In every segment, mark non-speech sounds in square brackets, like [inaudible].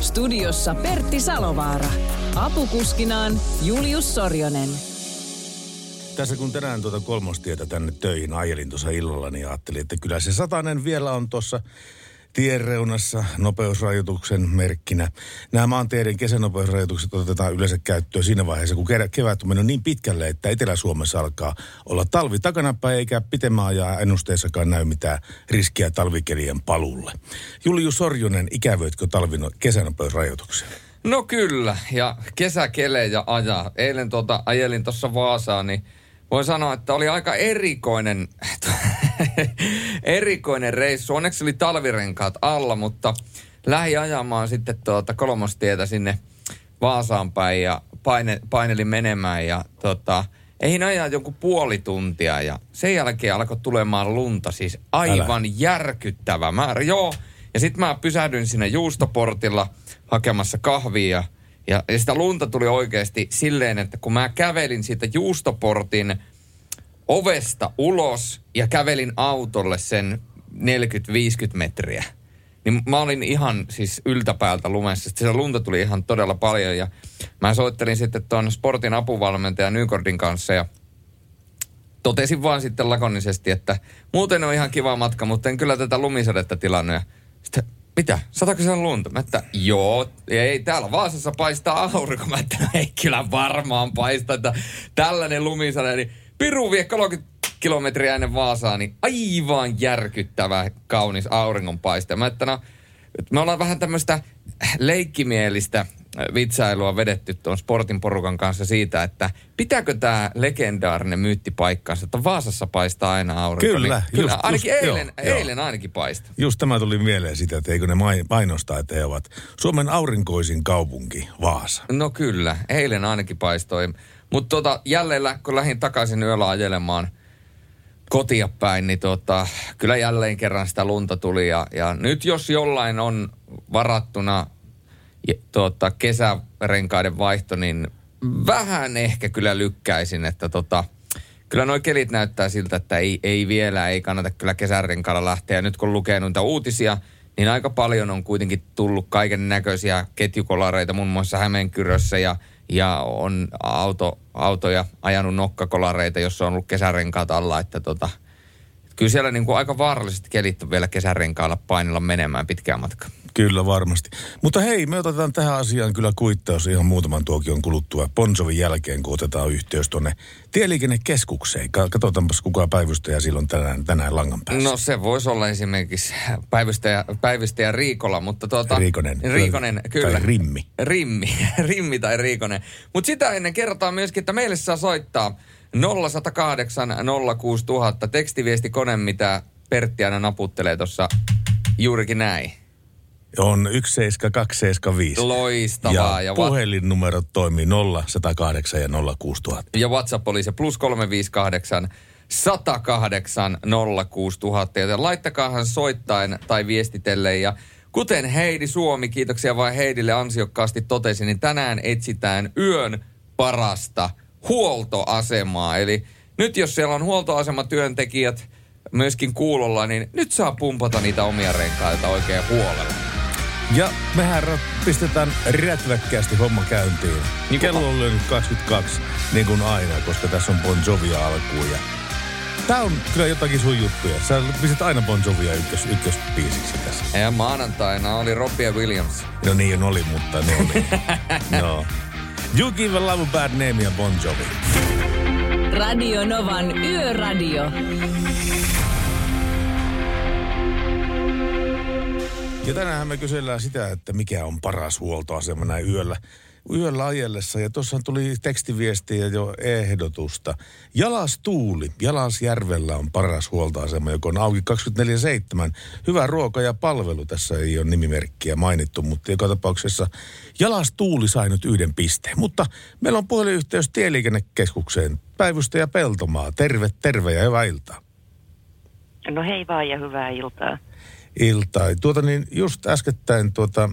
Studiossa Pertti Salovaara. Apukuskinaan Julius Sorjonen. Tässä kun tänään tuota kolmostietä tänne töihin ajelin tuossa illalla, niin ajattelin, että kyllä se satanen vielä on tuossa tien reunassa nopeusrajoituksen merkkinä. Nämä maanteiden kesänopeusrajoitukset otetaan yleensä käyttöön siinä vaiheessa, kun kevät on mennyt niin pitkälle, että Etelä-Suomessa alkaa olla talvi takanapäin, eikä pitemmän ajan ennusteessakaan näy mitään riskiä talvikelien palulle. Julius Sorjunen, ikävöitkö talvino kesänopeusrajoituksia? No kyllä, ja kesäkelejä ajaa. Eilen tuota, ajelin tuossa Vaasaan, niin voin sanoa, että oli aika erikoinen, [laughs] erikoinen reissu. Onneksi oli talvirenkaat alla, mutta lähi ajamaan sitten tuota kolmostietä sinne Vaasaan päin ja paine, painelin menemään ja tota, eihin ajaa jonkun puoli tuntia ja sen jälkeen alkoi tulemaan lunta, siis aivan Älä. järkyttävä määrä. Joo, ja sitten mä pysähdyin sinne juustoportilla hakemassa kahvia ja, ja sitä lunta tuli oikeasti silleen, että kun mä kävelin siitä juustoportin ovesta ulos ja kävelin autolle sen 40-50 metriä, niin mä olin ihan siis yltäpäältä lumessa. Se lunta tuli ihan todella paljon ja mä soittelin sitten tuon sportin apuvalmentaja Nykordin kanssa ja totesin vaan sitten lakonisesti, että muuten on ihan kiva matka, mutta en kyllä tätä lumisadetta tilannut. Ja sitten mitä, satako siellä lunta? Mä että joo, ei, täällä Vaasassa paistaa aurinko. Mä että no ei kyllä varmaan paista, että tällainen lumisade, niin Piru vie 30 kilometriä ennen Vaasaa, niin aivan järkyttävä kaunis auringonpaiste. Mä että no, me ollaan vähän tämmöistä leikkimielistä vitsailua vedetty tuon sportin porukan kanssa siitä, että pitääkö tämä legendaarinen myytti paikkaansa, että Vaasassa paistaa aina aurinko. Kyllä, niin, kyllä just, ainakin just, eilen, joo, eilen ainakin paista. Just tämä tuli mieleen sitä, että eikö ne mainostaa, että he ovat Suomen aurinkoisin kaupunki, Vaasa. No kyllä, eilen ainakin paistoi. Mutta tota, jälleen kun lähdin takaisin yöllä ajelemaan kotia päin, niin tota, kyllä jälleen kerran sitä lunta tuli. Ja, ja nyt jos jollain on varattuna tota, kesärenkaiden vaihto, niin vähän ehkä kyllä lykkäisin, että tota, kyllä nuo kelit näyttää siltä, että ei, ei vielä, ei kannata kyllä kesärenkaalla lähteä. Ja nyt kun lukee noita uutisia, niin aika paljon on kuitenkin tullut kaiken näköisiä ketjukolareita, muun muassa Hämeenkyrössä ja ja on auto, autoja ajanut nokkakolareita, jossa on ollut kesärenkaat alla, että tota, kyllä siellä niin kuin aika vaaralliset kelit on vielä kesärenkaalla painella menemään pitkään matkaa. Kyllä varmasti. Mutta hei, me otetaan tähän asiaan kyllä kuittaus ihan muutaman tuokion kuluttua Ponsovin jälkeen, kun otetaan yhteys tuonne tieliikennekeskukseen. Katsotaanpas kuka päivystäjä silloin tänään, tänään langan päässä. No se voisi olla esimerkiksi päivystäjä, päivystäjä Riikola, mutta tuota... Riikonen. Riikonen, kyllä. Tai Rimmi. Rimmi, [laughs] Rimmi tai Riikonen. Mutta sitä ennen kerrotaan myöskin, että meille saa soittaa 0108 06000 tekstiviesti kone, mitä Pertti aina naputtelee tuossa juurikin näin. On 17275. Loistavaa. Ja, ja puhelinnumerot toimii 0108 ja 06000. Ja WhatsApp oli se plus 358 108 06000. Joten laittakaahan soittain tai viestitellen. Ja kuten Heidi Suomi, kiitoksia vain Heidille ansiokkaasti totesi, niin tänään etsitään yön parasta huoltoasemaa. Eli nyt jos siellä on huoltoasematyöntekijät myöskin kuulolla, niin nyt saa pumpata niitä omia renkaita oikein huolella. Ja mehän pistetään rätväkkäästi homma käyntiin. Niin Kello on nyt 22, niin kuin aina, koska tässä on Bon Jovia alkuun. Ja Tää on kyllä jotakin sun juttuja. Sä pistät aina Bon Jovia ykkös, ykköspiisiksi tässä. Ja maanantaina oli Robbie Williams. No niin, oli, mutta ne oli. [laughs] no. You give a love a bad name ja Bon Jovi. Radio Novan Yöradio. Ja tänään me kysellään sitä, että mikä on paras huoltoasema näin yöllä. yöllä ajellessa ja tuossa tuli tekstiviestiä jo ehdotusta. Jalas Tuuli, Jalasjärvellä on paras huoltoasema, joka on auki 24-7. Hyvä ruoka ja palvelu, tässä ei ole nimimerkkiä mainittu, mutta joka tapauksessa Jalas Tuuli sai nyt yhden pisteen. Mutta meillä on puhelinyhteys Tieliikennekeskukseen. Päivystäjä Peltomaa, terve, terve ja hyvää iltaa. No hei vaan ja hyvää iltaa. Iltaa. Tuota niin, just äskettäin tuota,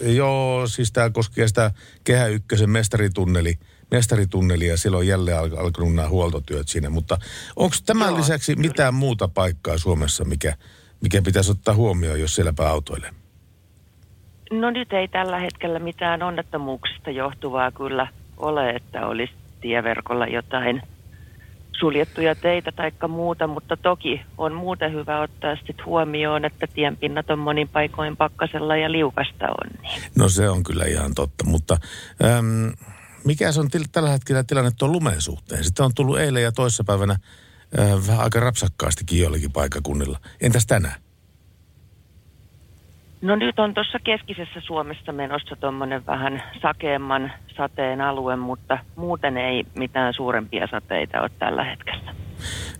joo, siis tämä koskee sitä Kehä Ykkösen mestaritunneli, mestaritunneli ja silloin jälleen al- alkanut nämä huoltotyöt siinä. Mutta onko tämän Joo, lisäksi mitään muuta paikkaa Suomessa, mikä, mikä pitäisi ottaa huomioon, jos sielläpä autoilee? No nyt ei tällä hetkellä mitään onnettomuuksista johtuvaa kyllä ole, että olisi tieverkolla jotain suljettuja teitä tai muuta, mutta toki on muuten hyvä ottaa sitten huomioon, että tienpinnat on monin paikoin pakkasella ja liukasta on. Niin. No se on kyllä ihan totta, mutta äm, mikä se on til- tällä hetkellä tilanne tuon lumen suhteen? Sitten on tullut eilen ja toissapäivänä äh, vähän aika rapsakkaastikin joillakin paikakunnilla. Entäs tänään? No nyt on tuossa keskisessä Suomessa menossa tuommoinen vähän sakeamman sateen alue, mutta muuten ei mitään suurempia sateita ole tällä hetkellä.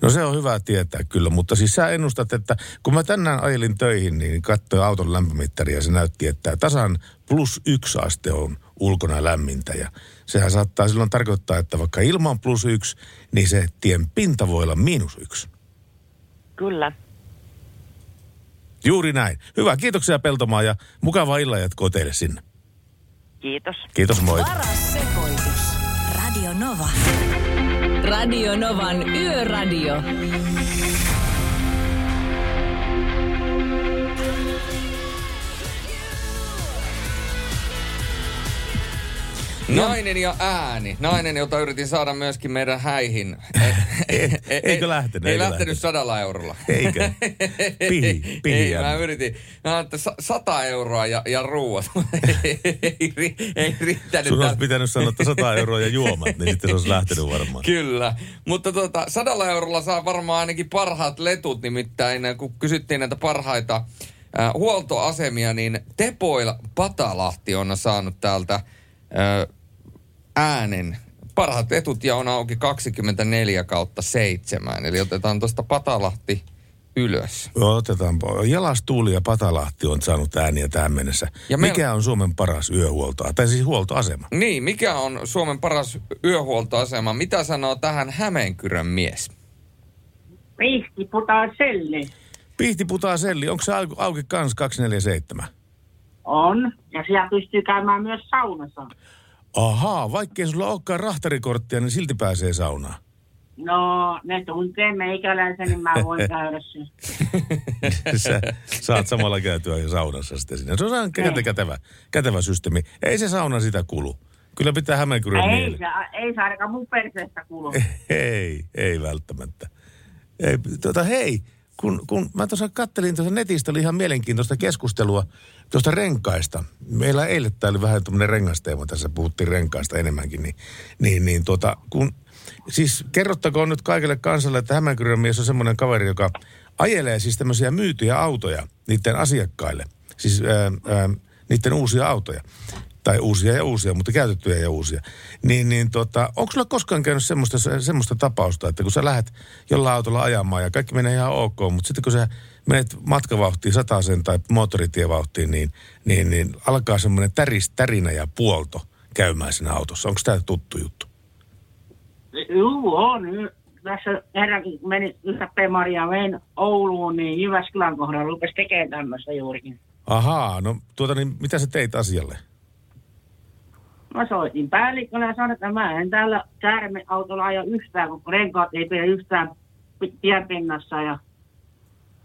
No se on hyvä tietää kyllä, mutta siis sä ennustat, että kun mä tänään ajelin töihin, niin katsoin auton lämpömittaria ja se näytti, että tasan plus yksi aste on ulkona lämmintä. Ja sehän saattaa silloin tarkoittaa, että vaikka ilma on plus yksi, niin se tien pinta voi olla miinus yksi. Kyllä. Juuri näin. Hyvä, kiitoksia Peltomaa ja mukavaa illanjatkoa teille sinne. Kiitos. Kiitos, moi. Paras sekoitus. Radio Nova. Radio Novan Yöradio. Nainen ja ääni. Nainen, jota yritin saada myöskin meidän häihin. E- [laughs] Eikö lähtenyt, Ei eikö lähtenyt lähtenyt? sadalla eurolla. Eikö? [laughs] Pihi, pihi Ei, mä yritin. Mä että sa- sata euroa ja, ja ruuat. [laughs] ei, ri- ei riittänyt. Sun olisi pitänyt sanoa, että 100 euroa ja juomat, niin sitten se olisi lähtenyt varmaan. Kyllä, mutta tota, sadalla eurolla saa varmaan ainakin parhaat letut, nimittäin kun kysyttiin näitä parhaita äh, huoltoasemia, niin Tepoil Patalahti on saanut täältä äh, äänen parhaat letut ja on auki 24 kautta 7. Eli otetaan tuosta Patalahti ylös. Otetaan Jalas Tuuli ja Patalahti on saanut ääniä tähän mennessä. Ja Ja me- Mikä on Suomen paras yöhuoltoa, tai siis huoltoasema? Niin, mikä on Suomen paras yöhuoltoasema? Mitä sanoo tähän Hämeenkyrön mies? Pihti putaa selli. Pihti putaa selli, onko se auki, auki kans 247? On. Ja siellä pystyy käymään myös saunassa. Ahaa, vaikkei sulla olekaan rahtarikorttia, niin silti pääsee saunaan. No, ne tuntee meikäläisen, niin mä voin [laughs] käydä sen. Sä saat samalla käytyä jo saunassa sitten sinne. Se on ihan kätevä, kätevä, kätevä systeemi. Ei se sauna sitä kulu. Kyllä pitää Hämeenkyrön Ei mieli. se, ei se ainakaan mun perseestä kuulu. [laughs] Ei, ei välttämättä. Ei, tuota, hei, kun, kun mä tuossa kattelin tuossa netistä, oli ihan mielenkiintoista keskustelua tuosta renkaista. Meillä eilen täällä oli vähän tämmöinen rengasteema, tässä puhuttiin renkaista enemmänkin, niin, niin, niin tuota, kun, siis kerrottakoon nyt kaikille kansalle, että Hämeenkyrön mies on semmoinen kaveri, joka ajelee siis tämmöisiä myytyjä autoja niiden asiakkaille. Siis ää, ää, niiden uusia autoja. Tai uusia ja uusia, mutta käytettyjä ja uusia. Niin, niin tota, onko sulla koskaan käynyt semmoista, semmoista tapausta, että kun sä lähdet jollain autolla ajamaan ja kaikki menee ihan ok, mutta sitten kun sä menet matkavauhtiin sataisen tai moottoritievauhtiin, niin, niin, niin alkaa semmoinen täris, tärinä ja puolto käymään siinä autossa. Onko tämä tuttu juttu? Juu, on. Tässä herrankin meni yhtä Maria vein Ouluun, niin Jyväskylän kohdalla rupesi tekemään tämmöistä juurikin. Ahaa, no tuota niin, mitä sä teit asialle? Mä soitin päällikkölle ja sanoin, että mä en täällä käärmeautolla aja yhtään, kun renkaat ei pidä yhtään pi- tienpinnassa. Ja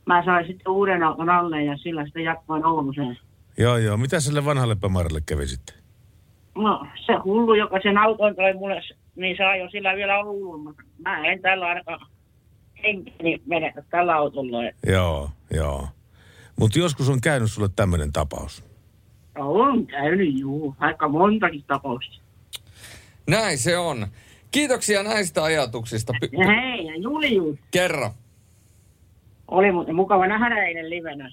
mä sain sitten uuden auton alle ja sillä sitten jatkoin Ouluseen. Joo, joo. Mitä sille vanhalle Pamaralle kävi sitten? No se hullu, joka sen auton toi mulle, niin saa jo sillä vielä Ouluun, mutta mä en tällä ainakaan henkeni menetä tällä autolla. Joo, joo. Mutta joskus on käynyt sulle tämmöinen tapaus. On käynyt, juu, aika montakin tapausta. Näin se on. Kiitoksia näistä ajatuksista. Ja hei, ja Julius, kerro. oli muuten mukava nähdä eilen livenä.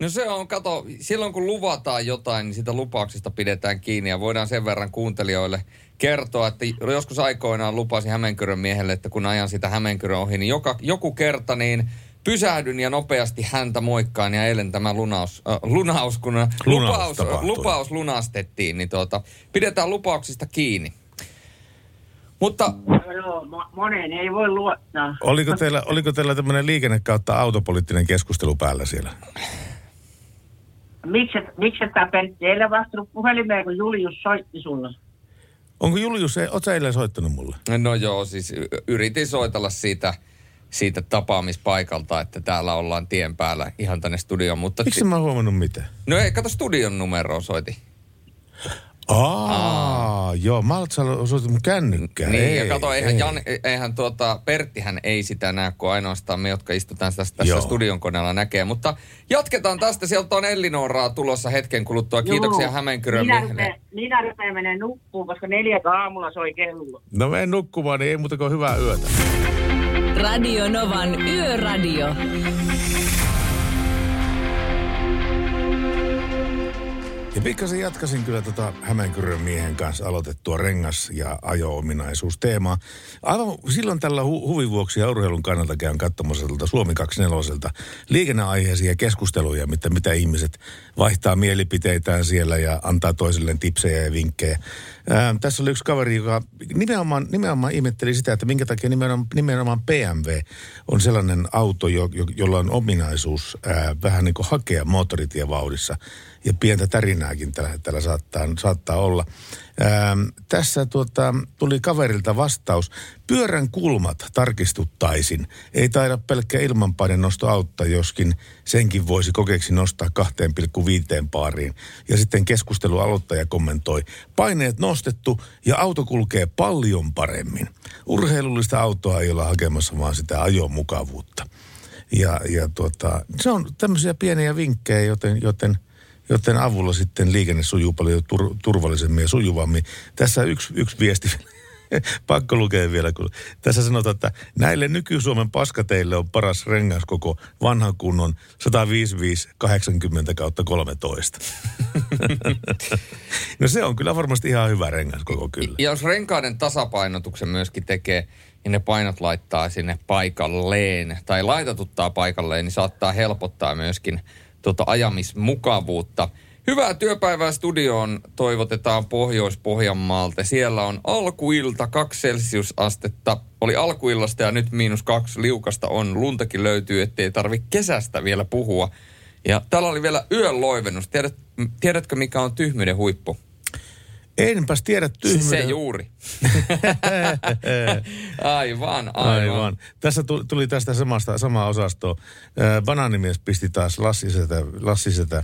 No se on, kato, silloin kun luvataan jotain, niin sitä lupauksista pidetään kiinni ja voidaan sen verran kuuntelijoille kertoa, että joskus aikoinaan lupasin Hämeenkyrön miehelle, että kun ajan sitä Hämeenkyrön ohi, niin joka, joku kerta niin pysähdyn ja nopeasti häntä moikkaan ja eilen tämä lunaus, äh, lunaus, kun lupaus, tapahtui. lupaus lunastettiin, niin tuota, pidetään lupauksista kiinni. Mutta Joo, mo- moneen ei voi luottaa. Oliko teillä, oliko teillä tämmöinen liikenne kautta autopoliittinen keskustelu päällä siellä? Miksi, miksi tämä Pentti ei ole vastannut puhelimeen, kun Julius soitti sulle? Onko Julius, sä eilen soittanut mulle? No joo, siis yritin soitella siitä, siitä tapaamispaikalta, että täällä ollaan tien päällä ihan tänne studioon, mutta... Miksi mä oon huomannut mitä? No ei, kato studion numeroa soiti. Aa, joo, mä oon soitin mun kännykkää. Niin, ei, ja kato, eihän, ei. Jan, eihän tuota, Perttihän ei sitä näe, kuin ainoastaan me, jotka istutaan tässä, tässä Joo. studion koneella näkee. Mutta jatketaan tästä, sieltä on Ellinoraa tulossa hetken kuluttua. Kiitoksia. Hämeenkyrön minä miehelle. rupean, minä rupean menee nukkuun, koska neljätä aamulla soi kello. No mene nukkumaan, niin ei muuta kuin hyvää yötä. Radio Novan Yöradio. Ja pikkasen jatkasin kyllä tota Hämeenkyrön miehen kanssa aloitettua rengas- ja ajo-ominaisuusteemaa. Aivan silloin tällä hu- huvin vuoksi ja urheilun kannalta käyn katsomassa tuolta Suomi 24 liikenneaiheisia keskusteluja, mitä, mitä ihmiset vaihtaa mielipiteitään siellä ja antaa toisilleen tipsejä ja vinkkejä. Ää, tässä oli yksi kaveri, joka nimenomaan, nimenomaan ihmetteli sitä, että minkä takia nimenomaan, nimenomaan BMW on sellainen auto, jo, jo, jolla on ominaisuus ää, vähän niin kuin hakea moottoritievauhdissa ja pientä tärinääkin tällä, tällä saattaa, saattaa olla. Ähm, tässä tuota, tuli kaverilta vastaus. Pyörän kulmat tarkistuttaisin. Ei taida pelkkä ilmanpaine nosto auttaa, joskin senkin voisi kokeeksi nostaa 2,5 paariin. Ja sitten keskustelu aloittaja kommentoi. Paineet nostettu ja auto kulkee paljon paremmin. Urheilullista autoa ei olla hakemassa, vaan sitä ajomukavuutta. Ja, ja tuota, se on tämmöisiä pieniä vinkkejä, joten, joten – joten avulla sitten liikenne sujuu paljon tur- turvallisemmin ja sujuvammin. Tässä yksi, yksi viesti, [laughs] pakko lukea vielä, kun tässä sanotaan, että näille nyky-Suomen paskateille on paras rengas koko vanhan kunnon 155 80 kautta 13. [laughs] no se on kyllä varmasti ihan hyvä rengas koko kyllä. Ja jos renkaiden tasapainotuksen myöskin tekee, niin ne painot laittaa sinne paikalleen, tai laitatuttaa paikalleen, niin saattaa helpottaa myöskin tuota ajamismukavuutta. Hyvää työpäivää studioon toivotetaan Pohjois-Pohjanmaalta. Siellä on alkuilta kaksi celsiusastetta. Oli alkuillasta ja nyt miinus kaksi liukasta on. Luntakin löytyy, ettei tarvi kesästä vielä puhua. Ja täällä oli vielä yön loivennus. Tiedät, tiedätkö, mikä on tyhmyyden huippu? Enpäs tiedä tyhmyyden. se juuri. [laughs] aivan, aivan. Aivan. Tässä tu- tuli tästä samasta, samaa osastoa. Banaanimies pisti taas Lassisetä, Lassisetä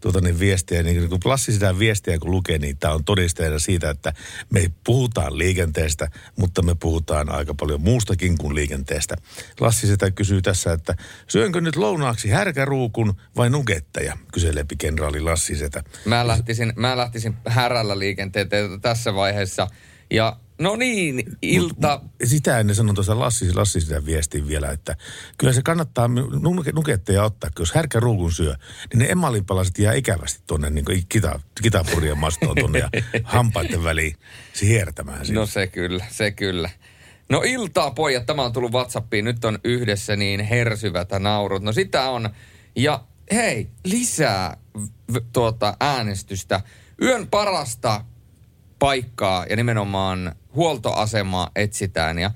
tuota niin viestiä, niin kun Lassi sitä viestiä kun lukee, niin tämä on todisteena siitä, että me puhutaan liikenteestä, mutta me puhutaan aika paljon muustakin kuin liikenteestä. Lassi sitä kysyy tässä, että syönkö nyt lounaaksi härkäruukun vai nugetteja, kyseleepi kenraali Lassi sitä. Mä lähtisin, mä lähtisin härällä liikenteet tässä vaiheessa. Ja no niin, ilta... Sitä ennen sanon tuossa Lassi, Lassi sitä viestin vielä, että kyllä se kannattaa nuke- nuketteja ottaa, kun jos härkä ruukun syö, niin ne emalinpalaset jää ikävästi tuonne niin kita, kitapurien mastoon tuonne ja [laughs] hampaiden väliin se hiertämään. No se kyllä, se kyllä. No iltaa pojat, tämä on tullut Whatsappiin, nyt on yhdessä niin hersyvätä naurut. No sitä on. Ja hei, lisää v- tuota äänestystä. Yön parasta paikkaa ja nimenomaan huoltoasemaa etsitään. Ja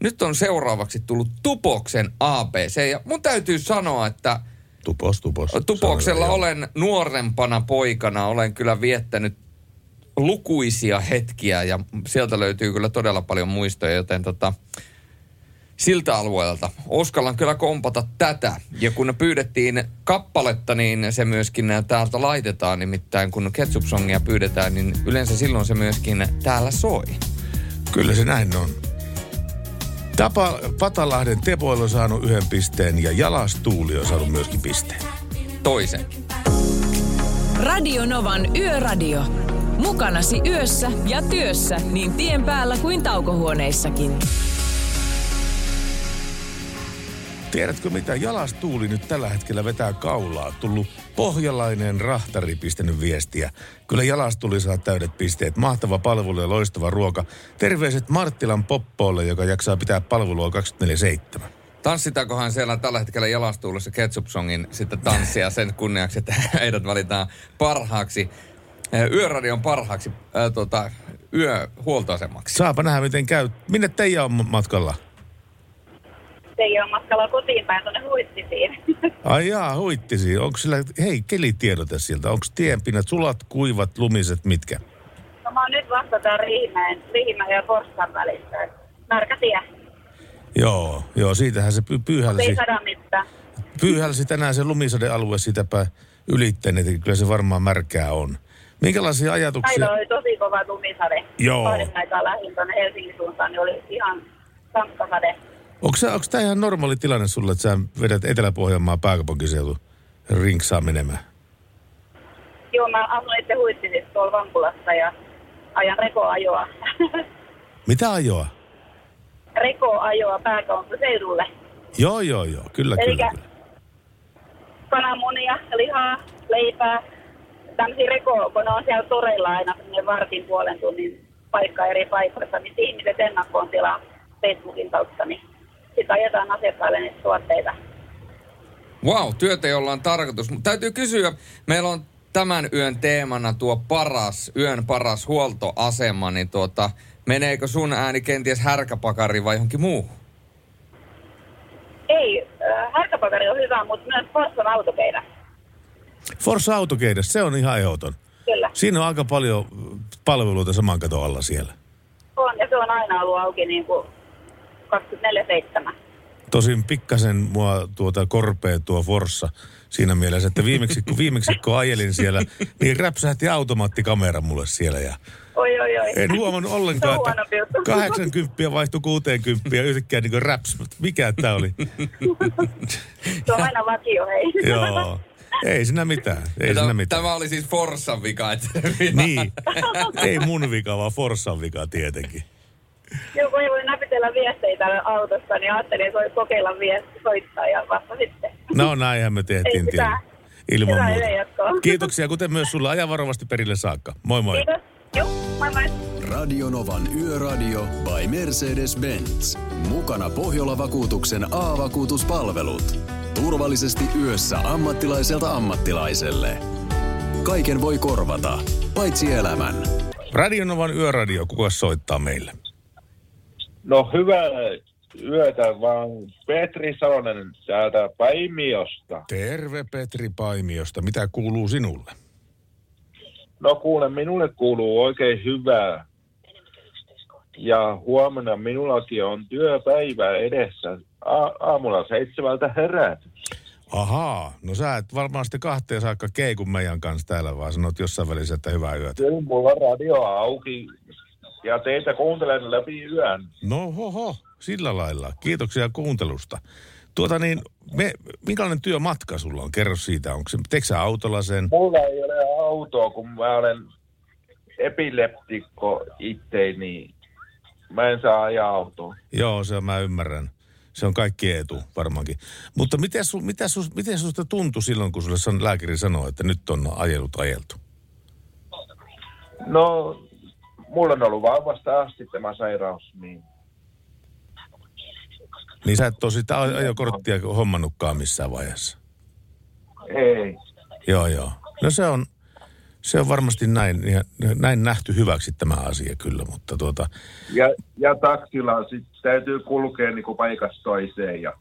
nyt on seuraavaksi tullut Tupoksen ABC. Ja mun täytyy sanoa, että Tupos, tupos. Tupoksella Sano, olen nuorempana poikana, olen kyllä viettänyt lukuisia hetkiä ja sieltä löytyy kyllä todella paljon muistoja, joten tota, siltä alueelta uskallan kyllä kompata tätä. Ja kun pyydettiin kappaletta, niin se myöskin täältä laitetaan. Nimittäin kun ketchup-songia pyydetään, niin yleensä silloin se myöskin täällä soi. Kyllä se näin on. Tapa, Patalahden Tepoilo on saanut yhden pisteen ja Jalastuuli on saanut myöskin pisteen. Toisen. Radio Novan Yöradio. Mukanasi yössä ja työssä niin tien päällä kuin taukohuoneissakin. Tiedätkö mitä? Jalastuuli nyt tällä hetkellä vetää kaulaa. Tullut pohjalainen rahtari pistänyt viestiä. Kyllä Jalastuli saa täydet pisteet. Mahtava palvelu ja loistava ruoka. Terveiset Marttilan Poppoolle, joka jaksaa pitää palvelua 24-7. Tanssitaankohan siellä tällä hetkellä jalastuulossa Ketchup Songin sitten tanssia sen kunniaksi, että [laughs] heidät valitaan parhaaksi, eh, yöradion parhaaksi äh, tota, yöhuoltoasemaksi. Saapa nähdä, miten käy. Minne Teija on matkalla? Matkalla kotiin päin tuonne Huittisiin. [laughs] Ai jaa, huittisi. Onko sillä, hei, kelitiedote sieltä. Onko tienpinnat sulat, kuivat, lumiset, mitkä? No mä oon nyt vasta tää Riihimäen, Riihimäen ja Forssan välissä. Märkä tie. Joo, joo, siitähän se py- Ei pyyhälsi, pyyhälsi tänään se lumisadealue sitäpä ylitteen, että kyllä se varmaan märkää on. Minkälaisia ajatuksia? Päivä oli tosi kova lumisade. Joo. Kahden aikaa lähdin tuonne Helsingin suuntaan, niin oli ihan tankkasade. Onko, tämä ihan normaali tilanne sulle, että sä vedät Etelä-Pohjanmaa pääkaupunkiseutu rinksaa menemään? Joo, mä asun itse Huittisissa tuolla Vampulassa ja ajan rekoajoa. [laughs] Mitä ajoa? rekoajoa pääkaupunkiseudulle. Joo, joo, joo. Kyllä, Elikkä- kyllä. kananmunia, lihaa, leipää, tämmöisiä rekoa, kun ne on siellä toreilla aina sinne vartin puolen tunnin paikka eri paikoissa, niin ihmiset ennakkoon tilaa Facebookin kautta, niin sitten ajetaan asiakkaille niitä tuotteita. Wow, työtä, jolla on tarkoitus. Mutta täytyy kysyä, meillä on tämän yön teemana tuo paras, yön paras huoltoasema, niin tuota, meneekö sun ääni kenties härkäpakari vai johonkin muuhun? Ei, äh, härkäpakari on hyvä, mutta myös Forssan autokeida. Forza Autokeida, se on ihan ehdoton. Kyllä, Siinä on aika paljon palveluita saman katon alla siellä. on ja se on aina ollut auki niin kuin 24-7. Tosin pikkasen mua tuota korpee tuo Forssa siinä mielessä, että viimeksi, kun, viimeksi kun ajelin siellä, niin räpsähti automaattikamera mulle siellä ja Oi, oi, oi. en huomannut ollenkaan, että huono juttu. 80 vaihtui 60 ja yhtäkkiä niin kuin raps. Mikä tämä oli? [laughs] Se on aina vakio, hei. [laughs] Joo. Ei siinä mitään. Ei Tämä- siinä mitään. Tämä oli siis Forssan vika. Että Niin. Ei mun vika, vaan Forssan vika tietenkin. Joo, kun ei voi näpitellä viesteitä autosta, niin ajattelin, että voi kokeilla viesti soittaa ja vasta sitten. No näinhän me tehtiin tietenkin. Ilman Hyvää muuta. Kiitoksia, kuten myös sulla. Aja varovasti perille saakka. Moi moi. Kiitos. Joo, moi moi. Radio Novan Yöradio by Mercedes-Benz. Mukana Pohjola-vakuutuksen A-vakuutuspalvelut. Turvallisesti yössä ammattilaiselta ammattilaiselle. Kaiken voi korvata, paitsi elämän. Radionovan yöradio, kuka soittaa meille? No hyvää yötä vaan Petri Salonen täältä Paimiosta. Terve Petri Paimiosta. Mitä kuuluu sinulle? No kuule, minulle kuuluu oikein hyvää. Ja huomenna minullakin on työpäivä edessä. A- aamulla seitsemältä herätys. Ahaa, no sä et varmaan sitten kahteen saakka keikun meidän kanssa täällä, vaan sanot jossain välissä, että hyvää yötä. Kyllä mulla on radio auki ja teitä kuuntelen läpi yön. No hoho, sillä lailla. Kiitoksia kuuntelusta. Tuota niin, me, minkälainen työmatka sulla on? Kerro siitä, onko se, teekö sä autolla sen? Mulla ei ole autoa, kun mä olen epileptikko itteeni. Mä en saa ajaa autoa. Joo, se mä ymmärrän. Se on kaikki etu varmaankin. Mutta miten, su, miten, sus, miten susta tuntui silloin, kun sulle san, lääkäri sanoi, että nyt on ajelut ajeltu? No, mulla on ollut vauvasta asti tämä sairaus, niin Niin sä et ole sitä aj- ajokorttia hommannutkaan missään vaiheessa. ei. Joo, joo. No se on, se on varmasti näin, näin nähty hyväksi tämä asia kyllä, mutta tuota, Ja, ja taksilla sit täytyy kulkea niin kuin paikasta toiseen. Ja,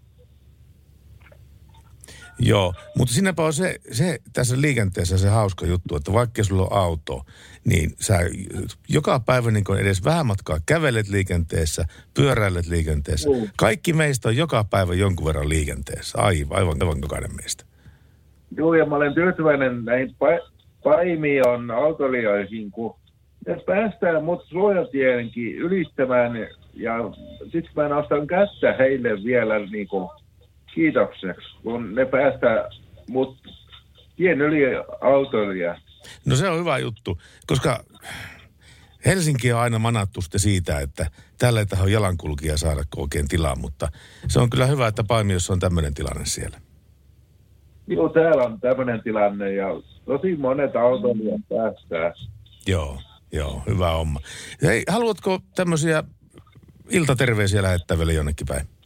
joo. Mutta siinäpä on se, se tässä liikenteessä se hauska juttu, että vaikka sulla on auto, niin sä joka päivä niin edes vähän matkaa kävelet liikenteessä, pyöräilet liikenteessä. Mm. Kaikki meistä on joka päivä jonkun verran liikenteessä, aivan, aivan, aivan jokainen meistä. joo, ja mä olen tyytyväinen näihin pa- Paimion autoilijoihin, kun ne päästään mut suojatienkin ylittämään ja sitten mä nostan kättä heille vielä niin kuin kiitokseksi, kun ne päästää mut tien yli autoilija. No se on hyvä juttu, koska Helsinki on aina manattu sitten siitä, että tällä ei taho jalankulkija saada oikein tilaa, mutta se on kyllä hyvä, että Paimiossa on tämmöinen tilanne siellä. Joo, täällä on tämmöinen tilanne ja tosi monet autoilijat päästää. Joo, joo, hyvä homma. Hei, haluatko tämmöisiä iltaterveisiä lähettää vielä jonnekin päin?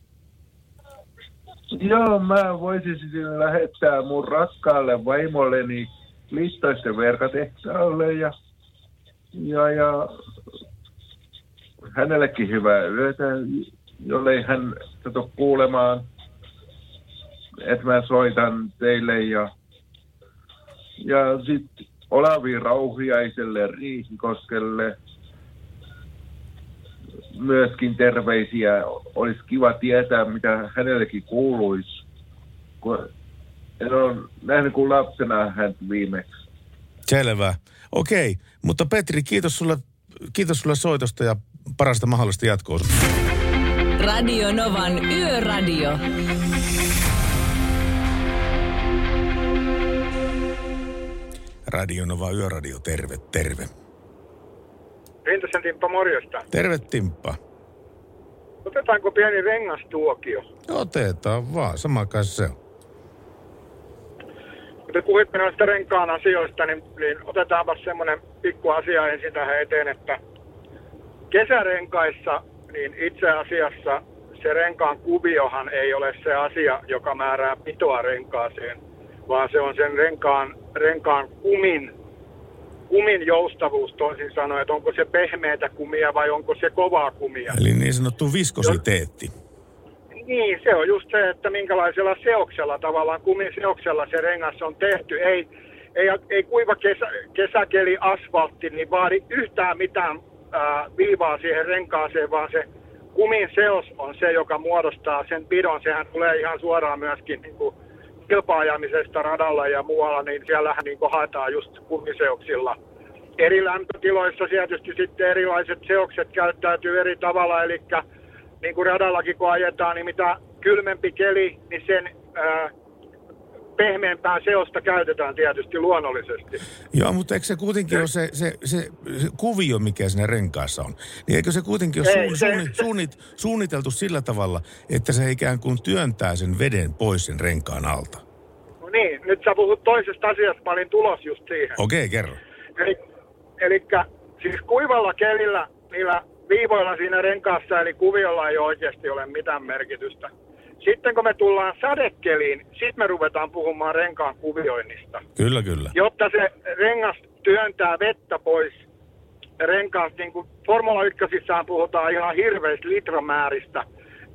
Joo, mä voisin sitten lähettää mun rakkaalle vaimolleni listoisten verkatehtaalle ja, ja, ja hänellekin hyvää yötä, jollei hän sato kuulemaan, että mä soitan teille ja, ja sitten Olavi Rauhiaiselle Riihikoskelle myöskin terveisiä. Olisi kiva tietää, mitä hänellekin kuuluisi. Kun en ole nähnyt kuin lapsena hän viimeksi. Selvä. Okei, mutta Petri, kiitos sulle, kiitos sulle soitosta ja parasta mahdollista jatkoa. Radio Novan Yöradio. Radio Nova Yöradio, terve, terve. Rintasen Timppa, morjesta. Terve Timppa. Otetaanko pieni rengastuokio? Otetaan vaan, sama kai se on. Kun te puhuitte noista renkaan asioista, niin, niin otetaanpa semmoinen pikku asia ensin tähän eteen, että kesärenkaissa niin itse asiassa se renkaan kuviohan ei ole se asia, joka määrää pitoa renkaaseen, vaan se on sen renkaan, renkaan kumin, kumin joustavuus toisin sanoen, että onko se pehmeätä kumia vai onko se kovaa kumia. Eli niin sanottu viskositeetti. Niin, se on just se, että minkälaisella seoksella tavallaan, kumiseoksella se rengas on tehty. Ei, ei, ei kuiva kesä, kesäkeli asfaltti, niin vaadi yhtään mitään ää, viivaa siihen renkaaseen, vaan se kumin seos on se, joka muodostaa sen pidon. Sehän tulee ihan suoraan myöskin niin kuin kilpaajamisesta radalla ja muualla, niin siellähän niin haetaan just kumiseoksilla. Eri lämpötiloissa tietysti sitten erilaiset seokset käyttäytyy eri tavalla, eli niin kuin radallakin kun ajetaan, niin mitä kylmempi keli, niin sen ää, pehmeämpää seosta käytetään tietysti luonnollisesti. Joo, mutta eikö se kuitenkin ole se, se, se, se kuvio, mikä siinä renkaassa on? Niin eikö se kuitenkin ole Ei, suun, se- suunni, suunnit, suunniteltu sillä tavalla, että se ikään kuin työntää sen veden pois sen renkaan alta? No niin, nyt sä puhut toisesta asiasta, mä olin tulos just siihen. Okei, kerro. Eli, elikkä siis kuivalla kelillä niillä viivoilla siinä renkaassa eli kuviolla ei oikeasti ole mitään merkitystä. Sitten kun me tullaan sadekeliin, sitten me ruvetaan puhumaan renkaan kuvioinnista. Kyllä, kyllä. Jotta se rengas työntää vettä pois renkaasta, niin kuin Formula 1 puhutaan ihan hirveistä litramääristä.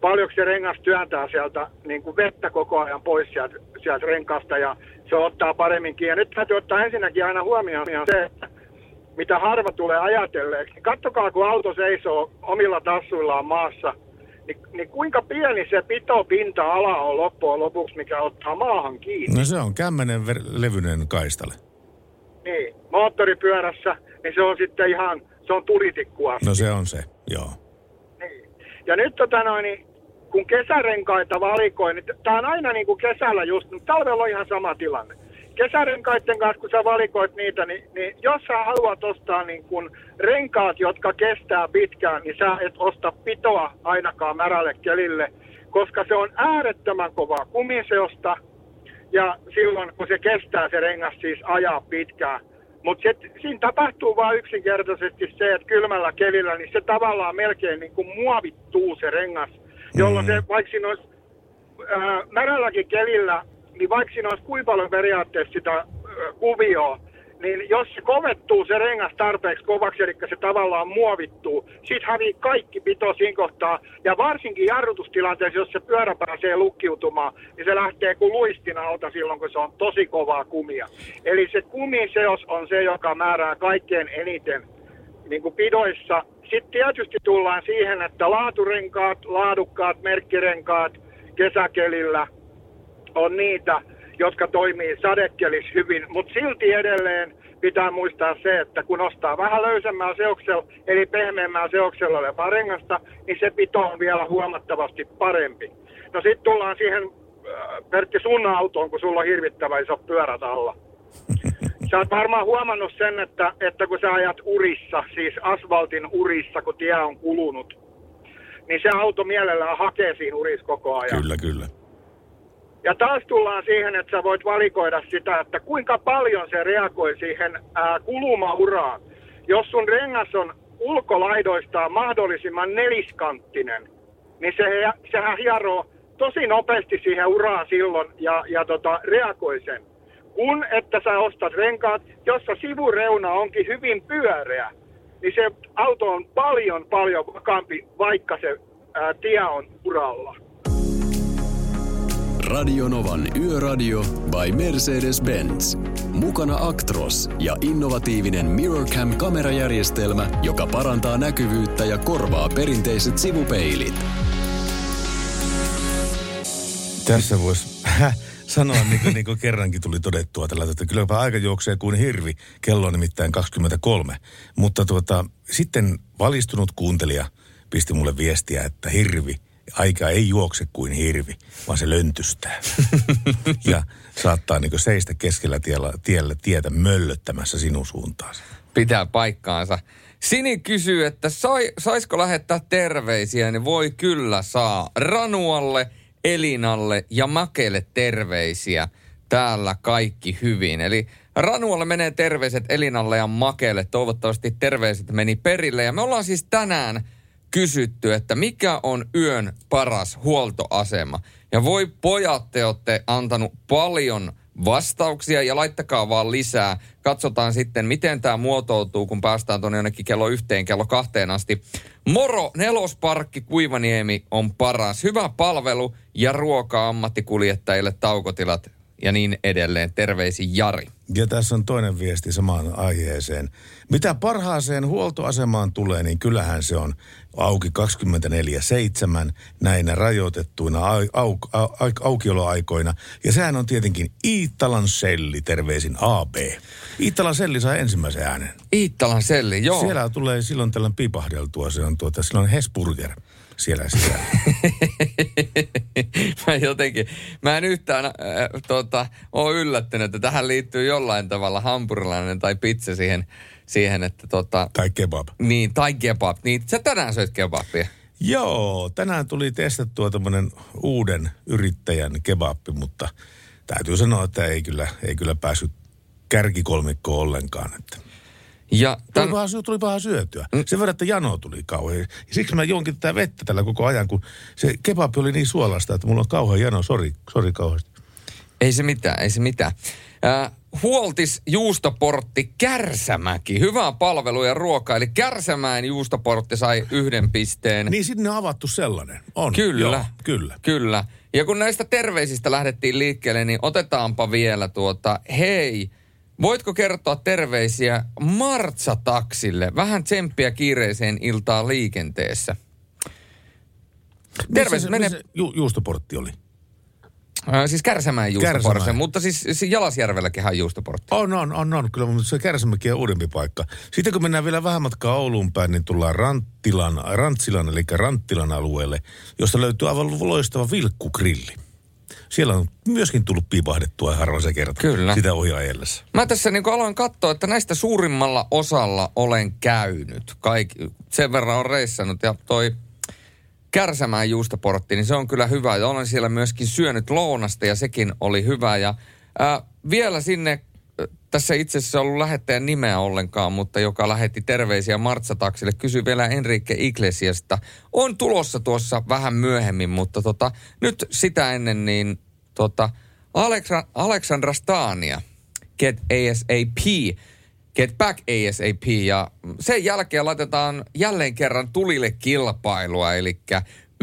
Paljonko se rengas työntää sieltä niin kuin vettä koko ajan pois sieltä, sieltä renkaasta ja se ottaa paremmin kiinni. Ja nyt täytyy ottaa ensinnäkin aina huomioon se, että mitä harva tulee ajatelleeksi. Kattokaa, kun auto seisoo omilla tassuillaan maassa, niin, niin kuinka pieni se pitopinta-ala on loppujen lopuksi, mikä ottaa maahan kiinni. No se on kämmenen ver- levyinen kaistale. Niin, moottoripyörässä, niin se on sitten ihan, se on tulitikkua. No se on se, joo. Niin. Ja nyt tota noin, niin, kun kesärenkaita valikoin, niin tämä on aina niin kuin kesällä just, mutta talvella on ihan sama tilanne. Kesärenkaiden kanssa, kun sä valikoit niitä, niin, niin jos sä haluat ostaa niin kuin renkaat, jotka kestää pitkään, niin sä et osta pitoa ainakaan märälle kelille, koska se on äärettömän kovaa kumiseosta, ja silloin kun se kestää se rengas siis ajaa pitkään. Mutta siinä tapahtuu vain yksinkertaisesti se, että kylmällä kelillä niin se tavallaan melkein niin kuin muovittuu se rengas, jolloin se, vaikka siinä olisi ää, märälläkin kelillä, niin vaikka siinä olisi kuinka paljon periaatteessa sitä kuvioa, niin jos se kovettuu se rengas tarpeeksi kovaksi, eli se tavallaan muovittuu, sit hävii kaikki pito siinä kohtaa. Ja varsinkin jarrutustilanteessa, jos se pyörä pääsee lukkiutumaan, niin se lähtee kuin luistin alta silloin, kun se on tosi kovaa kumia. Eli se kumiseos on se, joka määrää kaikkein eniten niin kuin pidoissa. Sitten tietysti tullaan siihen, että laaturenkaat, laadukkaat merkkirenkaat kesäkelillä on niitä, jotka toimii sadekelissä hyvin, mutta silti edelleen pitää muistaa se, että kun ostaa vähän löysemmällä seoksella, eli pehmeämmällä seoksella olevaa rengasta, niin se pito on vielä huomattavasti parempi. No sitten tullaan siihen, äh, Pertti, sun autoon, kun sulla on hirvittävä iso pyörät alla. Sä oot varmaan huomannut sen, että, että kun sä ajat urissa, siis asfaltin urissa, kun tie on kulunut, niin se auto mielellään hakee siinä urissa koko ajan. Kyllä, kyllä. Ja taas tullaan siihen, että sä voit valikoida sitä, että kuinka paljon se reagoi siihen ää, kulumauraan. Jos sun rengas on ulkolaidoistaan mahdollisimman neliskanttinen, niin se, sehän hieroo tosi nopeasti siihen uraan silloin ja, ja tota, reagoi sen. Kun että sä ostat renkaat, jossa sivureuna onkin hyvin pyöreä, niin se auto on paljon paljon vakaampi, vaikka se ää, tie on uralla. Radionovan Yöradio by Mercedes-Benz. Mukana Actros ja innovatiivinen MirrorCam-kamerajärjestelmä, joka parantaa näkyvyyttä ja korvaa perinteiset sivupeilit. Tässä voisi [laughs] sanoa, niin kuin, niin kuin kerrankin tuli todettua tällä, että kylläpä aika juoksee kuin hirvi. Kello on nimittäin 23. Mutta tuota, sitten valistunut kuuntelija pisti mulle viestiä, että hirvi, aika ei juokse kuin hirvi, vaan se löntystää. [laughs] ja saattaa niin seistä keskellä tiellä, tiellä tietä möllöttämässä sinun suuntaasi. Pitää paikkaansa. Sini kysyy, että sai, saisiko lähettää terveisiä, niin voi kyllä saa. Ranualle, Elinalle ja Makelle terveisiä. Täällä kaikki hyvin. Eli Ranualle menee terveiset Elinalle ja Makelle. Toivottavasti terveiset meni perille. Ja me ollaan siis tänään kysytty, että mikä on yön paras huoltoasema. Ja voi pojat, te olette antanut paljon vastauksia ja laittakaa vaan lisää. Katsotaan sitten, miten tämä muotoutuu, kun päästään tuonne jonnekin kello yhteen, kello kahteen asti. Moro, nelosparkki Kuivaniemi on paras. Hyvä palvelu ja ruoka ammattikuljettajille, taukotilat ja niin edelleen. Terveisi Jari. Ja tässä on toinen viesti samaan aiheeseen. Mitä parhaaseen huoltoasemaan tulee, niin kyllähän se on auki 24-7 näinä rajoitettuina au, au, au, aukioloaikoina. Ja sehän on tietenkin Iittalan selli, terveisin AB. Iittalan selli saa ensimmäisen äänen. Iittalan selli, joo. Siellä tulee silloin tällöin pipahdeltua. Se on tuota, silloin Hesburger siellä sisällä. [laughs] mä jotenkin, mä en yhtään äh, tota, ole yllättynyt, että tähän liittyy jollain tavalla hampurilainen tai pizza siihen, siihen että tota... Tai kebab. Niin, tai kebab. Niin, sä tänään söit kebabia. Joo, tänään tuli testattua tämmöinen uuden yrittäjän kebappi, mutta täytyy sanoa, että ei kyllä, ei kyllä päässyt kärkikolmikkoon ollenkaan. Että ja tämän... tuli, paha, tuli paha syötyä. Mm. Sen verran, että jano tuli kauhean. Ja siksi mä jonkin tätä vettä tällä koko ajan, kun se kebabi oli niin suolasta, että mulla on kauhean jano. Sori, sori kauheasti. Ei se mitään, ei se mitään. Äh, Huoltis juustoportti Kärsämäki. Hyvää palvelua ja ruokaa. Eli Kärsämäen juustoportti sai yhden pisteen. Niin sinne on avattu sellainen. On. Kyllä. Joo, kyllä. Kyllä. Ja kun näistä terveisistä lähdettiin liikkeelle, niin otetaanpa vielä tuota, hei, Voitko kertoa terveisiä Martsa-taksille? Vähän tsemppiä kiireiseen iltaan liikenteessä. Terveisiä. Missä, missä ju, juustoportti oli? Äh, siis Kärsämäen juustoportti, mutta siis, siis Jalasjärvelläkin on juustoportti. On, on, on, on. Kyllä, mutta se Kärsämäki on uudempi paikka. Sitten kun mennään vielä vähän matkaa Ouluun päin, niin tullaan Ranttilan, Rantsilan, eli Ranttilan alueelle, josta löytyy aivan loistava vilkkugrilli siellä on myöskin tullut piipahdettua harvoin se kerta. Kyllä. Sitä ohi ajellessa. Mä tässä niin aloin katsoa, että näistä suurimmalla osalla olen käynyt. Kaik, sen verran on reissannut ja toi Kärsämään juustoportti, niin se on kyllä hyvä. Ja olen siellä myöskin syönyt lounasta ja sekin oli hyvä. Ja ää, vielä sinne tässä itse asiassa ollut lähettäjän nimeä ollenkaan, mutta joka lähetti terveisiä Martsataksille. Kysyi vielä Enrique Iglesiasta. On tulossa tuossa vähän myöhemmin, mutta tota, nyt sitä ennen niin tota, Alexa, Alexandra Stania, Get ASAP, Get Back ASAP ja sen jälkeen laitetaan jälleen kerran tulille kilpailua, eli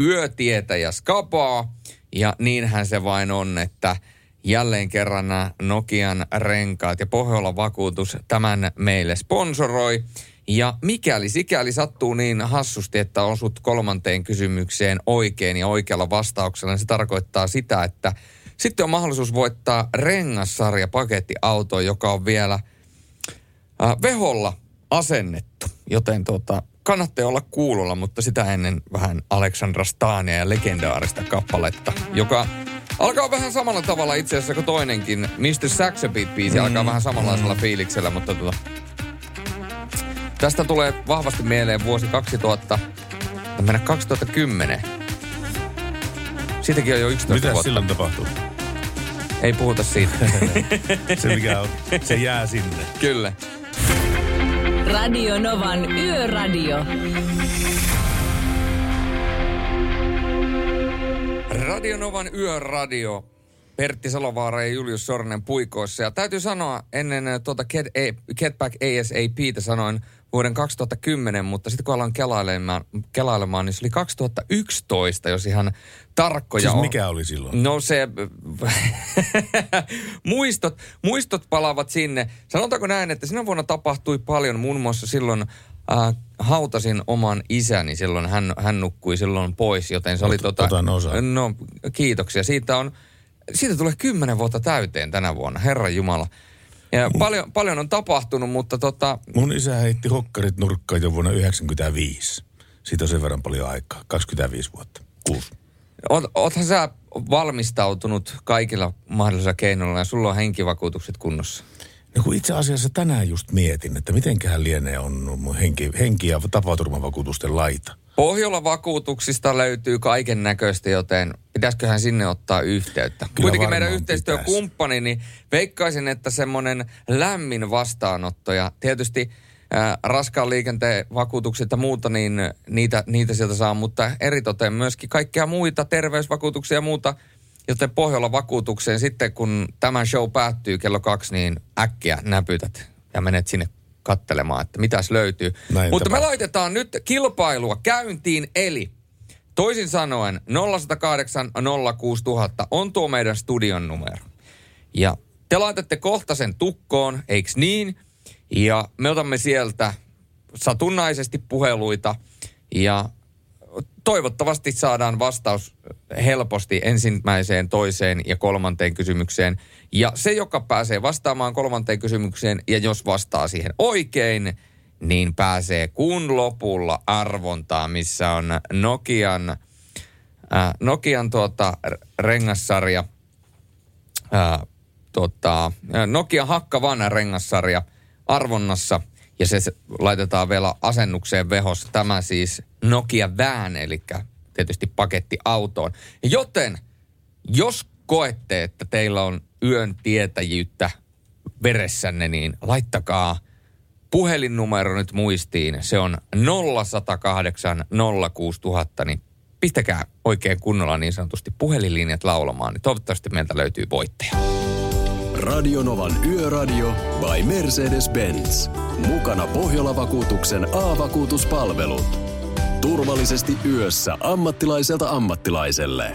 yötietä ja skapaa. Ja niinhän se vain on, että – jälleen kerran Nokian renkaat ja Pohjolan vakuutus tämän meille sponsoroi. Ja mikäli sikäli sattuu niin hassusti, että osut kolmanteen kysymykseen oikein ja oikealla vastauksella, niin se tarkoittaa sitä, että sitten on mahdollisuus voittaa rengassarja pakettiauto, joka on vielä äh, veholla asennettu. Joten tuota, kannattaa olla kuulolla, mutta sitä ennen vähän Aleksandra Stania ja legendaarista kappaletta, joka Alkaa vähän samalla tavalla itse asiassa kuin toinenkin. Mr. Saxabeat-biisi alkaa Mm, vähän samanlaisella fiiliksellä, mutta tota, tästä tulee vahvasti mieleen vuosi 2000, mennä 2010. Siitäkin on jo 11 Mitä vuotta. silloin tapahtuu? Ei puhuta siitä. [laughs] Se mikä on, se jää sinne. Kyllä. Radio Novan Yöradio. Radio Novan yöradio. Pertti Salovaara ja Julius Sornen puikoissa. Ja täytyy sanoa, ennen äh, tuota Get, A- Get Back ASAPtä sanoin vuoden 2010, mutta sitten kun aloin kelailemaan, kelailemaan, niin se oli 2011, jos ihan tarkkoja Siis on. mikä oli silloin? No se, [laughs] muistot, muistot palaavat sinne. Sanotaanko näin, että sinä vuonna tapahtui paljon, muun muassa silloin äh, hautasin oman isäni, silloin hän, hän nukkui silloin pois, joten se oli Ot- tota... osaa. No, kiitoksia. Siitä on, siitä tulee kymmenen vuotta täyteen tänä vuonna, Herran Jumala. Ja paljon, paljon on tapahtunut, mutta tota, Mun isä heitti hokkarit nurkkaan jo vuonna 1995. Siitä on sen verran paljon aikaa. 25 vuotta. Kuusi. oot, oothan sä valmistautunut kaikilla mahdollisilla keinoilla ja sulla on henkivakuutukset kunnossa. No kun itse asiassa tänään just mietin, että mitenköhän lienee on henki, henki- ja tapaturmavakuutusten laita. Pohjola-vakuutuksista löytyy kaiken näköistä, joten pitäisiköhän sinne ottaa yhteyttä. Kyllä Kuitenkin meidän yhteistyökumppani, niin veikkaisin, että semmoinen lämmin vastaanotto ja tietysti ää, raskaan liikenteen vakuutukset ja muuta, niin niitä, niitä sieltä saa, mutta eritoten myöskin kaikkea muita terveysvakuutuksia ja muuta, joten Pohjola-vakuutukseen sitten, kun tämä show päättyy kello kaksi, niin äkkiä näpytät ja menet sinne kattelemaan, että mitäs löytyy. Näin Mutta me tapahtuu. laitetaan nyt kilpailua käyntiin, eli toisin sanoen 0108 06000 on tuo meidän studion numero. Ja te laitatte kohta sen tukkoon, eiks niin? Ja me otamme sieltä satunnaisesti puheluita ja toivottavasti saadaan vastaus helposti ensimmäiseen, toiseen ja kolmanteen kysymykseen. Ja se, joka pääsee vastaamaan kolmanteen kysymykseen ja jos vastaa siihen oikein, niin pääsee kuun lopulla arvontaan, missä on Nokian, äh, Nokian tuota, rengassarja, äh, tota, äh, Nokian Hakkavan rengassarja arvonnassa ja se, laitetaan vielä asennukseen vehossa. Tämä siis Nokia Vään, eli tietysti paketti autoon. Joten jos koette, että teillä on yön tietäjyyttä veressänne, niin laittakaa puhelinnumero nyt muistiin. Se on 0108 06000, niin pistäkää oikein kunnolla niin sanotusti puhelinlinjat laulamaan, niin toivottavasti meiltä löytyy voittaja. Radionovan Yöradio by Mercedes-Benz. Mukana Pohjola-vakuutuksen A-vakuutuspalvelut. Turvallisesti yössä ammattilaiselta ammattilaiselle.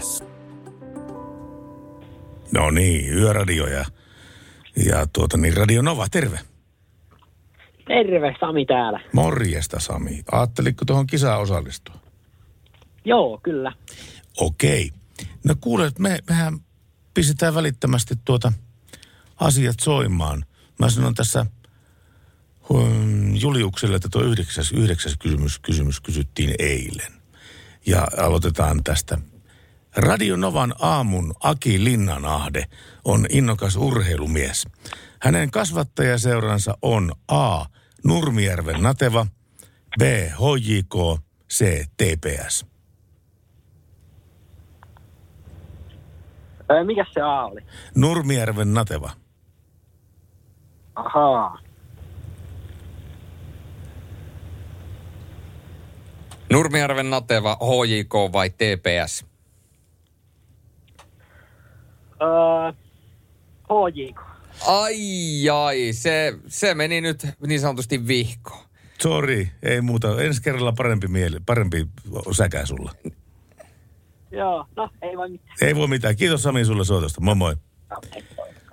No niin, yöradio ja, ja tuota niin, Radio Nova, terve. Terve, Sami täällä. Morjesta Sami. Ajattelitko tuohon kisaan osallistua? Joo, kyllä. Okei. No kuule, me, mehän pistetään välittömästi tuota asiat soimaan. Mä sanon tässä Juliukselle, että tuo yhdeksäs, yhdeksäs kysymys, kysymys kysyttiin eilen. Ja aloitetaan tästä. Radio Novan aamun Aki Linnanahde on innokas urheilumies. Hänen kasvattajaseuransa on A. Nurmijärven Nateva, B. HJK, C. TPS. Mikä se A oli? Nurmijärven Nateva. Ahaa. Nurmijärven Nateva, HJK vai TPS? Öö, HJK. Ai ai, se, se meni nyt niin sanotusti vihkoon. Sori, ei muuta. Ensi kerralla parempi mieli, parempi säkä sulla. Joo, no ei voi mitään. Ei voi mitään. Kiitos Sami sulle soitosta. Moi moi.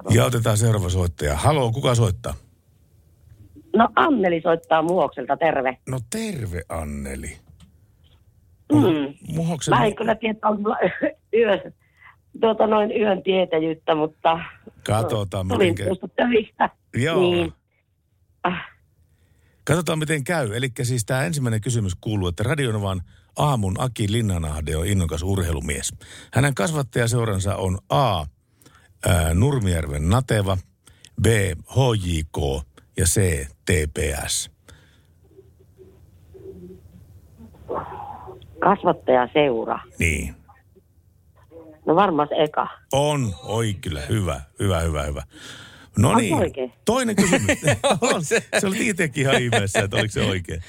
Ja otetaan seuraava soittaja. Haloo, kuka soittaa? No Anneli soittaa Muhokselta, terve. No terve Anneli. Mm. Muhoksen... Mä en kyllä tiedä, onko mulla [laughs] yössä, tuota noin yön tietäjyyttä, mutta Katsotaan, tulin mitenkä- tuosta töistä. Joo. Niin, ah, Katsotaan miten käy. Eli siis tämä ensimmäinen kysymys kuuluu, että Radionovan aamun Aki Linnanahde on innokas urheilumies. Hänen kasvattajaseuransa on A. Ää, Nurmijärven Nateva, B. HJK ja C. TPS. Kasvattajaseura. Niin. No varmaan eka. On, oi kyllä, hyvä, hyvä, hyvä, hyvä. No niin, toinen kysymys. [laughs] on, se oli itsekin ihan ihmeessä, että oliko se oikein.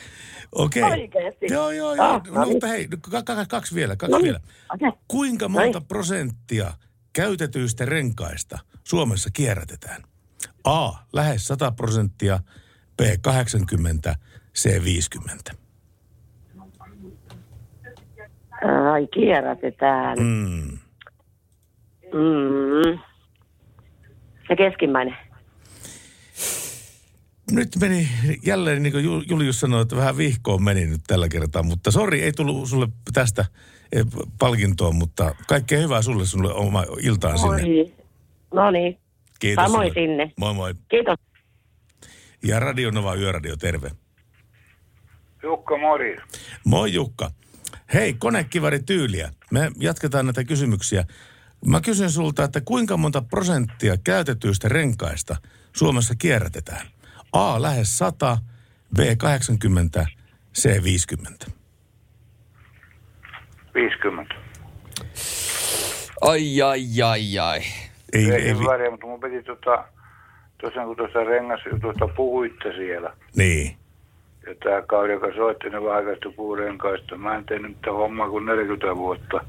Okei. Oikeesti? Joo, joo, joo. Ah, no, no niin. mutta hei, kaksi vielä, kaksi No niin, vielä. okei. Kuinka monta prosenttia käytetyistä renkaista Suomessa kierrätetään? A. Lähes 100 prosenttia, B. 80, C. 50. Ai, kierrätetään. Mm. Mm. Se keskimmäinen. Nyt meni jälleen, niin kuin Ju- Julius sanoi, että vähän vihkoon meni nyt tällä kertaa, mutta sori, ei tullut sulle tästä eh, palkintoa, mutta kaikkea hyvää sulle, sulle oma iltaan sinne. Oi. No niin. Kiitos Samoin sulle. sinne. Moi moi. Kiitos. Ja Radio Nova Yöradio, terve. Jukka Mori. Moi Jukka. Hei, konekivari tyyliä. Me jatketaan näitä kysymyksiä. Mä kysyn sulta, että kuinka monta prosenttia käytetyistä renkaista Suomessa kierrätetään? A. Lähes 100, B. 80, C. 50. 50. Ai, ai, ai, ai. Ei, ei, ei, väliä, mutta mun piti tota, tosiaan kun tuossa rengasjutusta puhuitte siellä, niin. ja tämä Kauri, joka soitti ne vaikeasta puurenkaista, mä en tehnyt mitään hommaa kuin 40 vuotta,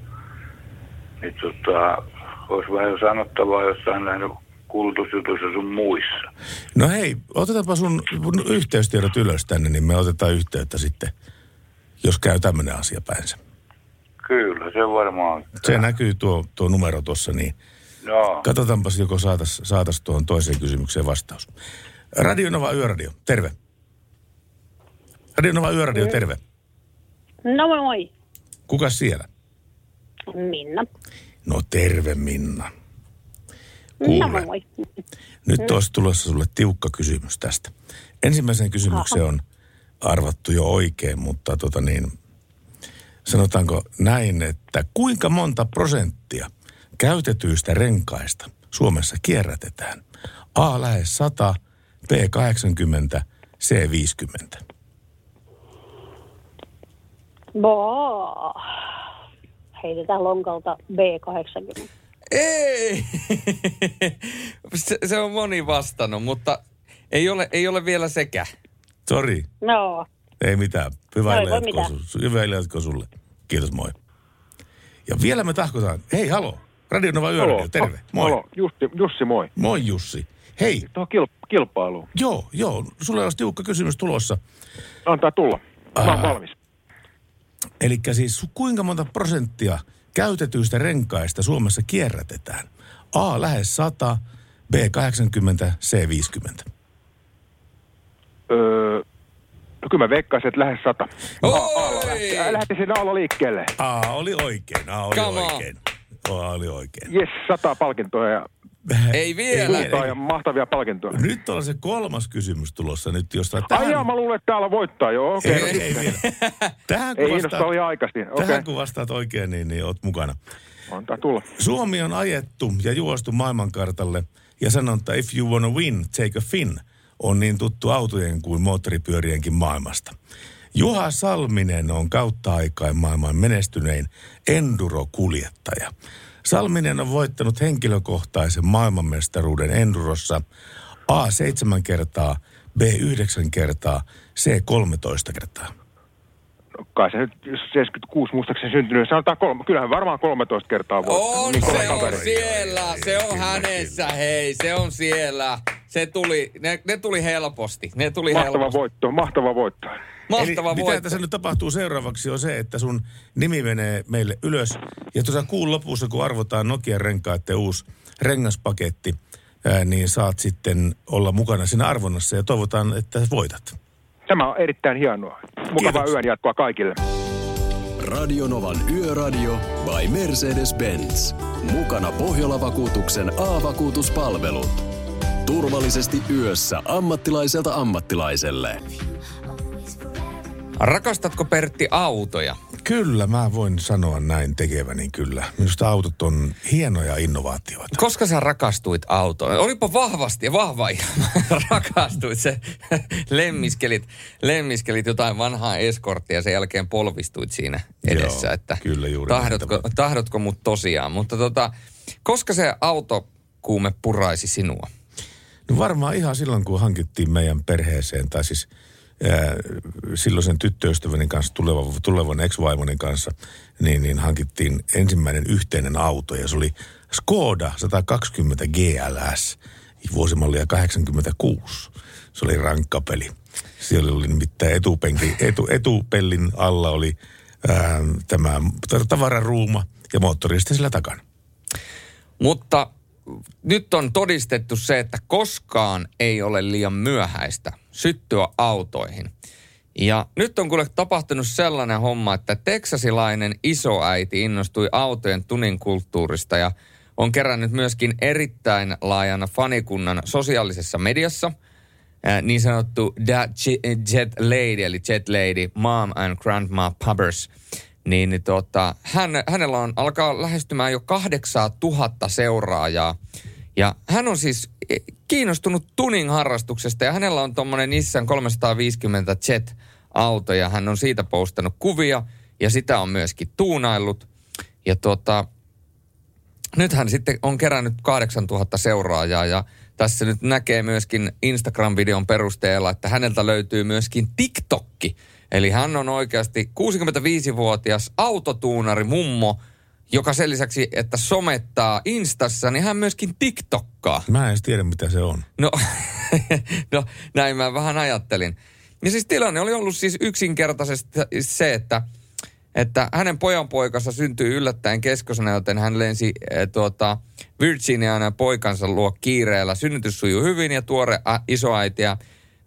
niin tota, olisi vähän jo sanottavaa jossain näin kulutusjutuissa sun muissa. No hei, otetaanpa sun sun yhteystiedot ylös tänne, niin me otetaan yhteyttä sitten, jos käy tämmöinen asia päinsä. Kyllä, se varmaan. Se näkyy tuo, tuo numero tuossa, niin Joo. katsotaanpas, joko saatas, saatas tuohon toiseen kysymykseen vastaus. Radio Nova Yöradio, terve. Radio Nova Yöradio, terve. No moi moi. Kuka siellä? Minna. No terve Minna. No Kuule, moi moi. nyt Mm. olisi tulossa sulle tiukka kysymys tästä. Ensimmäisen kysymyksen Aha. on arvattu jo oikein, mutta tota niin, sanotaanko näin, että kuinka monta prosenttia käytetyistä renkaista Suomessa kierrätetään? A lähes 100, B 80, C 50. Boh. Heitetään lonkalta B80. Ei! se, se on moni vastannut, mutta ei ole, ei ole vielä sekä. Sori, No. Ei mitään. Hyvää No jatkoa, mitään. su- hyvää jatkoa sulle. Kiitos, moi. Ja vielä me tahkotaan. Hei, halo. Radio Nova Yöradio, Halo. terve. Moi. Halo, Jussi, Jussi moi. Moi Jussi. Hei. Tuohon kil- kilpailuun. Joo, joo. Sulle olisi tiukka kysymys tulossa. Antaa tulla. Mä oon valmis. Eli siis kuinka monta prosenttia käytetyistä renkaista Suomessa kierrätetään? A lähes 100, B 80, C 50. Öö, no kyllä mä veikkaisin, että lähes sata. Oi! Lähtisin Aalo liikkeelle. A oli oikein, A oli on. oikein. A oli oikein. Jes, sata palkintoa ja... Ei vielä. Kultaa ja mahtavia palkintoja. Nyt on se kolmas kysymys tulossa nyt, Ai tähän... jaa, mä luulen, että täällä voittaa jo. Okei, Ei, no ei, vielä. [laughs] Tähän Ei vastaat, oli aikaisin. Okei, tähän kun vastaat oikein, niin, niin oot mukana. antaa tulla. Suomi on ajettu ja juostu maailmankartalle ja sanonta if you wanna win, take a fin on niin tuttu autojen kuin moottoripyörienkin maailmasta. Juha Salminen on kautta aikain maailman menestynein enduro-kuljettaja. Salminen on voittanut henkilökohtaisen maailmanmestaruuden endurossa A 7 kertaa, B 9 kertaa, C 13 kertaa. Kai se nyt jos 76 muistaakseni syntynyt. Sanotaan kolme. Kyllähän varmaan 13 kertaa voittanut. On, Niin se on kaveri. siellä. Se on hänessä, hei. Se on siellä. Se tuli, ne, ne tuli helposti. Ne tuli Mahtava helposti. voitto, mahtava voitto. Mahtava Eli mitä voitto. tässä nyt tapahtuu seuraavaksi on se, että sun nimi menee meille ylös. Ja tuossa kuun lopussa, kun arvotaan Nokian renkaiden uusi rengaspaketti, ää, niin saat sitten olla mukana siinä arvonnassa ja toivotaan, että voitat. Tämä on erittäin hienoa. Mukavaa yön jatkoa kaikille. Radionovan Yöradio by Mercedes-Benz. Mukana Pohjola-vakuutuksen A-vakuutuspalvelut. Turvallisesti yössä ammattilaiselta ammattilaiselle. Rakastatko Pertti autoja? Kyllä, mä voin sanoa näin tekeväni kyllä. Minusta autot on hienoja innovaatioita. Koska sä rakastuit autoon? Olipa vahvasti ja vahva [laughs] rakastuit se, [laughs] lemmiskelit, lemmiskelit jotain vanhaa eskorttia ja sen jälkeen polvistuit siinä edessä. Joo, että kyllä juuri tahdotko, näin tahdotko mut tosiaan? Mutta tota, koska se autokuume puraisi sinua? No varmaan ihan silloin, kun hankittiin meidän perheeseen, tai siis silloisen tyttöystäväni kanssa, tulevan, tulevan ex-vaimoni kanssa, niin, niin hankittiin ensimmäinen yhteinen auto, ja se oli Skoda 120 GLS, vuosimallia 86. Se oli rankka peli. Siellä oli nimittäin etupenki, etu, etupellin alla oli ää, tämä tavararuuma ja moottori sitten sillä takana. Mutta nyt on todistettu se, että koskaan ei ole liian myöhäistä syttyä autoihin. Ja nyt on kuule tapahtunut sellainen homma, että teksasilainen isoäiti innostui autojen tuninkulttuurista ja on kerännyt myöskin erittäin laajan fanikunnan sosiaalisessa mediassa. Niin sanottu Jet Lady, eli Jet Lady, Mom and Grandma Pubbers. Niin, tota, hän, hänellä on, alkaa lähestymään jo 8000 seuraajaa. Ja hän on siis e, kiinnostunut tuning-harrastuksesta ja hänellä on tuommoinen Nissan 350 Jet-auto ja hän on siitä postannut kuvia ja sitä on myöskin tuunaillut. Ja tota, nyt hän sitten on kerännyt 8000 seuraajaa ja tässä nyt näkee myöskin Instagram-videon perusteella, että häneltä löytyy myöskin TikTokki. Eli hän on oikeasti 65-vuotias autotuunari mummo, joka sen lisäksi, että somettaa Instassa, niin hän myöskin TikTokkaa. Mä en edes tiedä, mitä se on. No, [laughs] no näin mä vähän ajattelin. Ja siis tilanne oli ollut siis yksinkertaisesti se, että, että hänen pojanpoikansa syntyi yllättäen keskosena, joten hän lensi e, tuota, Virginiaan ja poikansa luo kiireellä. Synnytys sujui hyvin ja tuore ä, isoäiti ja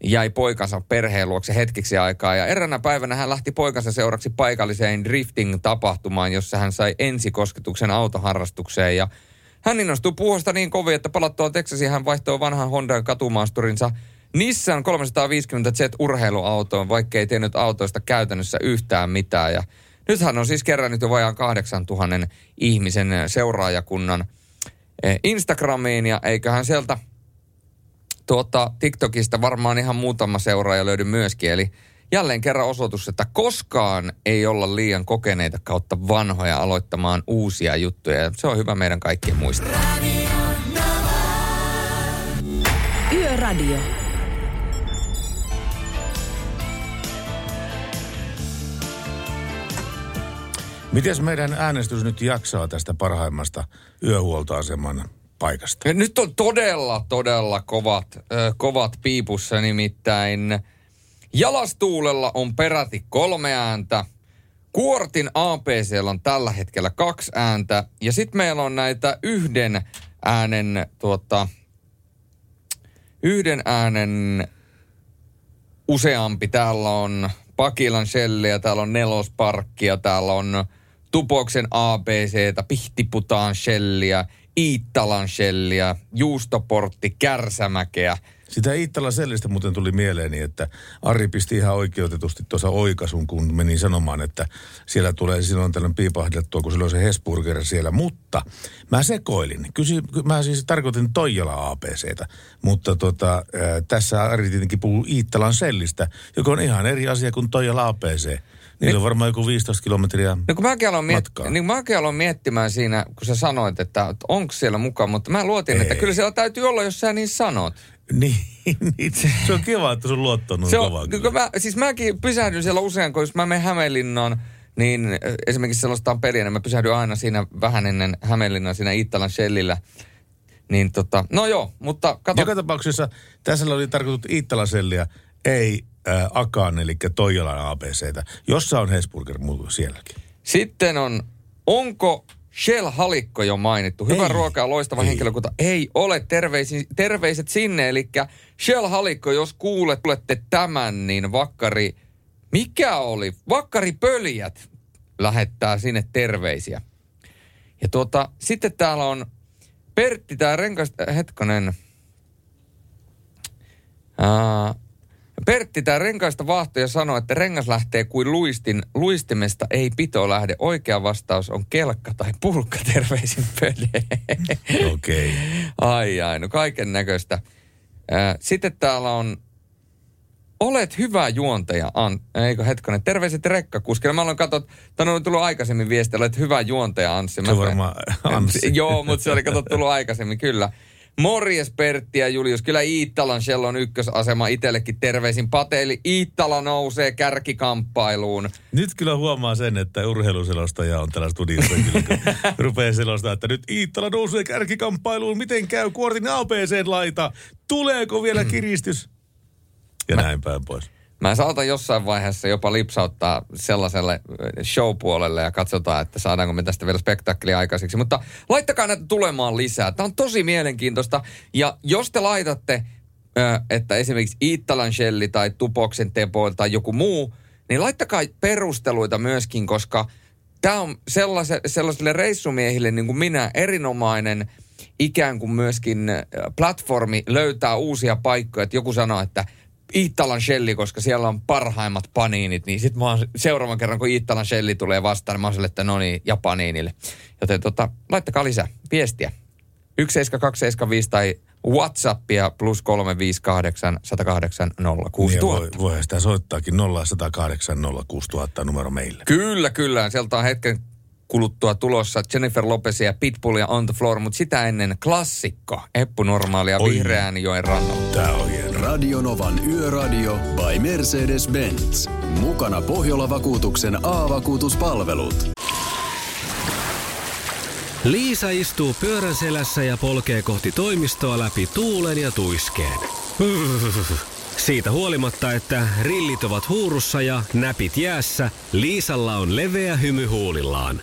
jäi poikansa perheen luokse hetkeksi aikaa. Ja eräänä päivänä hän lähti poikansa seuraksi paikalliseen drifting-tapahtumaan, jossa hän sai ensikosketuksen autoharrastukseen. Ja hän innostui puuhosta niin kovin, että palattua Texasiin hän vaihtoi vanhan Honda katumaasturinsa Nissan 350 Z urheiluautoon, vaikka ei tiennyt autoista käytännössä yhtään mitään. Ja nyt hän on siis kerännyt jo vajaan 8000 ihmisen seuraajakunnan eh, Instagramiin ja eiköhän sieltä tuota, TikTokista varmaan ihan muutama seuraaja löydy myöskin. Eli jälleen kerran osoitus, että koskaan ei olla liian kokeneita kautta vanhoja aloittamaan uusia juttuja. Ja se on hyvä meidän kaikkien muistaa. Yöradio. Miten meidän äänestys nyt jaksaa tästä parhaimmasta yöhuoltoaseman paikasta? Ja nyt on todella, todella kovat, ö, kovat piipussa nimittäin. Jalastuulella on peräti kolme ääntä. Kuortin APC on tällä hetkellä kaksi ääntä. Ja sitten meillä on näitä yhden äänen, tuota, yhden äänen useampi. Täällä on Pakilan Shelliä, täällä on Nelosparkkia, täällä on Tupoksen ABCtä, Pihtiputaan Shelliä, Iittalan Shelliä, Juustoportti, Kärsämäkeä. Sitä Iittalan sellistä muuten tuli mieleeni, että Ari pisti ihan oikeutetusti tuossa oikasun, kun meni sanomaan, että siellä tulee silloin tällöin piipahdettua, kun silloin se Hesburger siellä. Mutta mä sekoilin. Kysy, mä siis tarkoitin Toijala ABCtä, mutta tota, äh, tässä Ari tietenkin puhuu Iittalan sellistä, joka on ihan eri asia kuin Toijala ABC. Niillä on varmaan joku 15 kilometriä No kun mäkin aloin, miet- matkaa. niin mäkin aloin miettimään siinä, kun sä sanoit, että onko siellä mukaan, mutta mä luotin, että Ei. kyllä siellä täytyy olla, jos sä niin sanot. [laughs] Niin, niin, se on kiva, että sun luotto on Se on, kyllä. kun mä, siis mäkin pysähdyn siellä usein, kun jos mä menen Hämeenlinnaan, niin äh, esimerkiksi sellaista on peliä, niin mä pysähdyn aina siinä vähän ennen Hämeenlinnaa siinä Iittalan Shellillä. Niin tota, no joo, mutta kato. Joka tapauksessa tässä oli tarkoitettu Iittalasellia, ei äh, Akan, eli Toijalan ABCtä, jossa on Hesburger mu- sielläkin. Sitten on, onko Shell Halikko jo mainittu? Hyvä Ei. ruoka ja loistava Ei. henkilökunta. Ei ole. Terveisi, terveiset sinne. Eli Shell Halikko, jos kuulette tämän, niin vakkari, mikä oli? Vakkari Pöljät lähettää sinne terveisiä. Ja tuota, sitten täällä on Pertti, tämä renkas, hetkonen. Ää, Pertti, tämä renkaista vaahtoja sanoo, että rengas lähtee kuin luistin. Luistimesta ei pito lähde. Oikea vastaus on kelkka tai pulkka. Terveisin pöde. Okei. Okay. Ai ai, no kaiken näköistä. Sitten täällä on Olet hyvä juontaja, An... Eikö hetkonen, terveiset rekkakuskille. Mä olen katsottu, tänne on tullut aikaisemmin viesti, olet hyvä juontaja, Anssi. Se varmaan [laughs] Anssi. Joo, mutta se oli katsottu tullut aikaisemmin, kyllä. Morjes Pertti ja Julius. Kyllä Iittalan Shellon ykkösasema itsellekin terveisin pateili. Iittala nousee kärkikamppailuun. Nyt kyllä huomaa sen, että urheiluselostaja on täällä studiossa kyllä. [laughs] rupeaa selostaa, että nyt Iittala nousee kärkikamppailuun. Miten käy Kuortin ABC-laita? Tuleeko vielä kiristys? Ja Mä... näin päin pois. Mä saatan jossain vaiheessa jopa lipsauttaa sellaiselle showpuolelle ja katsotaan, että saadaanko me tästä vielä spektakkelia aikaiseksi. Mutta laittakaa näitä tulemaan lisää. Tämä on tosi mielenkiintoista. Ja jos te laitatte, että esimerkiksi Iittalan Shelli tai Tupoksen Tepo tai joku muu, niin laittakaa perusteluita myöskin, koska tämä on sellaiselle, sellaisille reissumiehille niin kuin minä erinomainen ikään kuin myöskin platformi löytää uusia paikkoja. Että joku sanoo, että – Iittalan Shelli, koska siellä on parhaimmat paniinit, niin sitten mä seuraavan kerran, kun Iittalan Shelli tulee vastaan, niin mä oon että no niin, ja paniinille. Joten tota, laittakaa lisää viestiä. 17275 tai Whatsappia plus 358 108 06000. Niin voi, voi sitä soittaakin 0108 06000 numero meille. Kyllä, kyllä. Sieltä on hetken kuluttua tulossa Jennifer Lopezia ja Pitbullia On the Floor, mutta sitä ennen klassikko, Eppu Normaalia Vihreän joen rannalla. Tää on hieno. Radionovan Yöradio by Mercedes-Benz. Mukana Pohjola-vakuutuksen A-vakuutuspalvelut. Liisa istuu pyörän selässä ja polkee kohti toimistoa läpi tuulen ja tuiskeen. Siitä huolimatta, että rillit ovat huurussa ja näpit jäässä, Liisalla on leveä hymy huulillaan.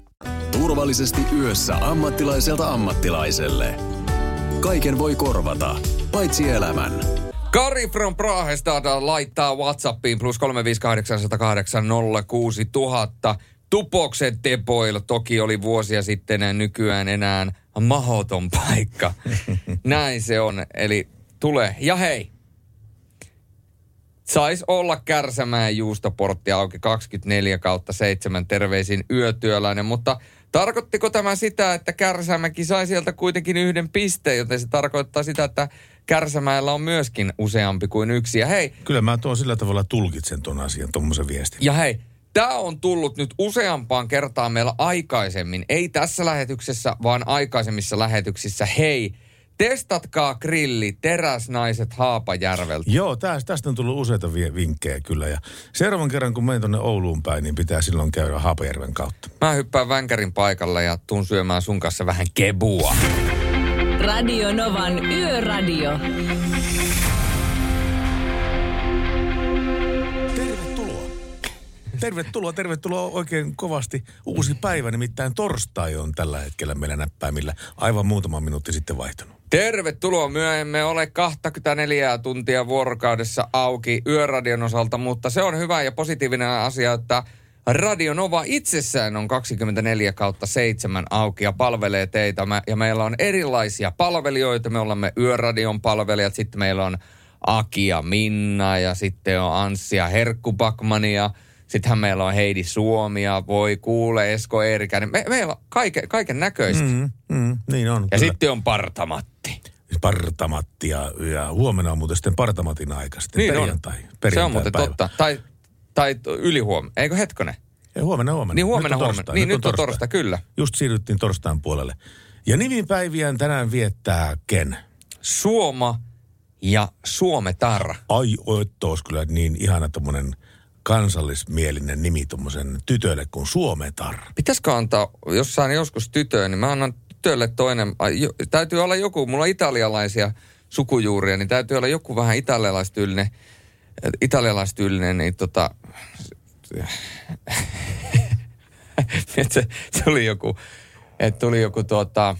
Turvallisesti yössä ammattilaiselta ammattilaiselle. Kaiken voi korvata, paitsi elämän. Kari from Prahesta laittaa Whatsappiin plus 358806000. Tupoksen tepoilla toki oli vuosia sitten nykyään enää mahoton paikka. [laughs] Näin se on. Eli tulee. Ja hei, sais olla Kärsämään juustoportti auki 24 kautta 7 terveisin yötyöläinen, mutta tarkoittiko tämä sitä, että Kärsämäki sai sieltä kuitenkin yhden pisteen, joten se tarkoittaa sitä, että Kärsämäellä on myöskin useampi kuin yksi. Ja hei. Kyllä mä tuon sillä tavalla tulkitsen tuon asian, tuommoisen viestin. Ja hei, Tämä on tullut nyt useampaan kertaan meillä aikaisemmin. Ei tässä lähetyksessä, vaan aikaisemmissa lähetyksissä. Hei, testatkaa grilli, teräsnaiset Haapajärveltä. Joo, tästä, tästä on tullut useita vinkkejä kyllä. Ja seuraavan kerran, kun menen tuonne Ouluun päin, niin pitää silloin käydä Haapajärven kautta. Mä hyppään Vänkärin paikalle ja tuun syömään sun kanssa vähän kebua. Radio Novan Yöradio. Tervetuloa, tervetuloa oikein kovasti. Uusi päivä, nimittäin torstai on tällä hetkellä meillä näppäimillä. Aivan muutama minuutti sitten vaihtunut. Tervetuloa. Emme ole 24 tuntia vuorokaudessa auki yöradion osalta, mutta se on hyvä ja positiivinen asia, että Radio Nova itsessään on 24 kautta 7 auki ja palvelee teitä. Ja meillä on erilaisia palvelijoita. Me olemme Yöradion palvelijat, sitten meillä on Aki ja Minna ja sitten on Anssi ja Herkku Bakmania – Sittenhän meillä on Heidi Suomia, voi kuule, Esko Eerikäinen. Me, meillä on kaiken, kaiken näköistä. Mm, mm, niin on. Ja kyllä. sitten on Partamatti. Partamatti ja, ja huomenna on muuten sitten Partamatin aika sitten niin perjantai, on. perjantai. Se on muuten päivä. totta. Tai, tai ylihuomenna. Eikö hetkonen? Ei, huomenna, huomenna. Niin huomenna, nyt huomenna. Niin nyt, nyt on torstai. torstai, kyllä. Just siirryttiin torstain puolelle. Ja nimipäiviään tänään viettää ken? Suoma ja Suometar. Ai, että olisi kyllä niin ihana tommonen kansallismielinen nimi tuommoisen tytölle kuin Suometar. Pitäisikö antaa, jos saan joskus tytöön, niin mä annan tytölle toinen, jo, täytyy olla joku, mulla on italialaisia sukujuuria, niin täytyy olla joku vähän italialaistyylinen, italialaistyylinen, niin tota, [laughs] se, se, oli joku, että tuli joku tuota,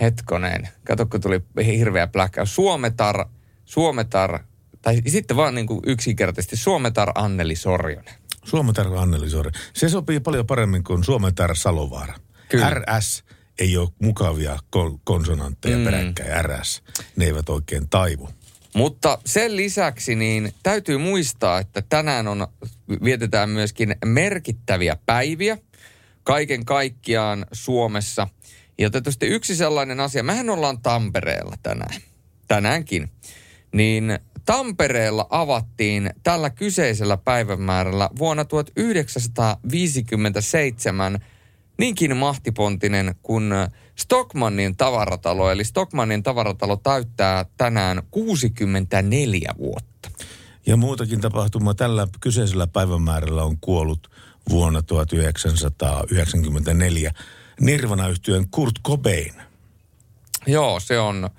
hetkonen, kato kun tuli hirveä pläkkäys. Suometar, Suometar, tai sitten vaan niin kuin yksinkertaisesti Suometar Anneli Sorjonen. Suometar Anneli Sorjonen. Se sopii paljon paremmin kuin Suometar Salovaara. Kyllä. RS ei ole mukavia ko- konsonantteja mm. peräkkäin. RS. Ne eivät oikein taivu. Mutta sen lisäksi niin täytyy muistaa, että tänään on, vietetään myöskin merkittäviä päiviä kaiken kaikkiaan Suomessa. Ja tietysti yksi sellainen asia, mehän ollaan Tampereella tänään, tänäänkin, niin Tampereella avattiin tällä kyseisellä päivämäärällä vuonna 1957 niinkin mahtipontinen kuin Stockmannin tavaratalo. Eli Stockmannin tavaratalo täyttää tänään 64 vuotta. Ja muutakin tapahtumaa tällä kyseisellä päivämäärällä on kuollut vuonna 1994 Nirvana-yhtyön Kurt Cobain. Joo, se on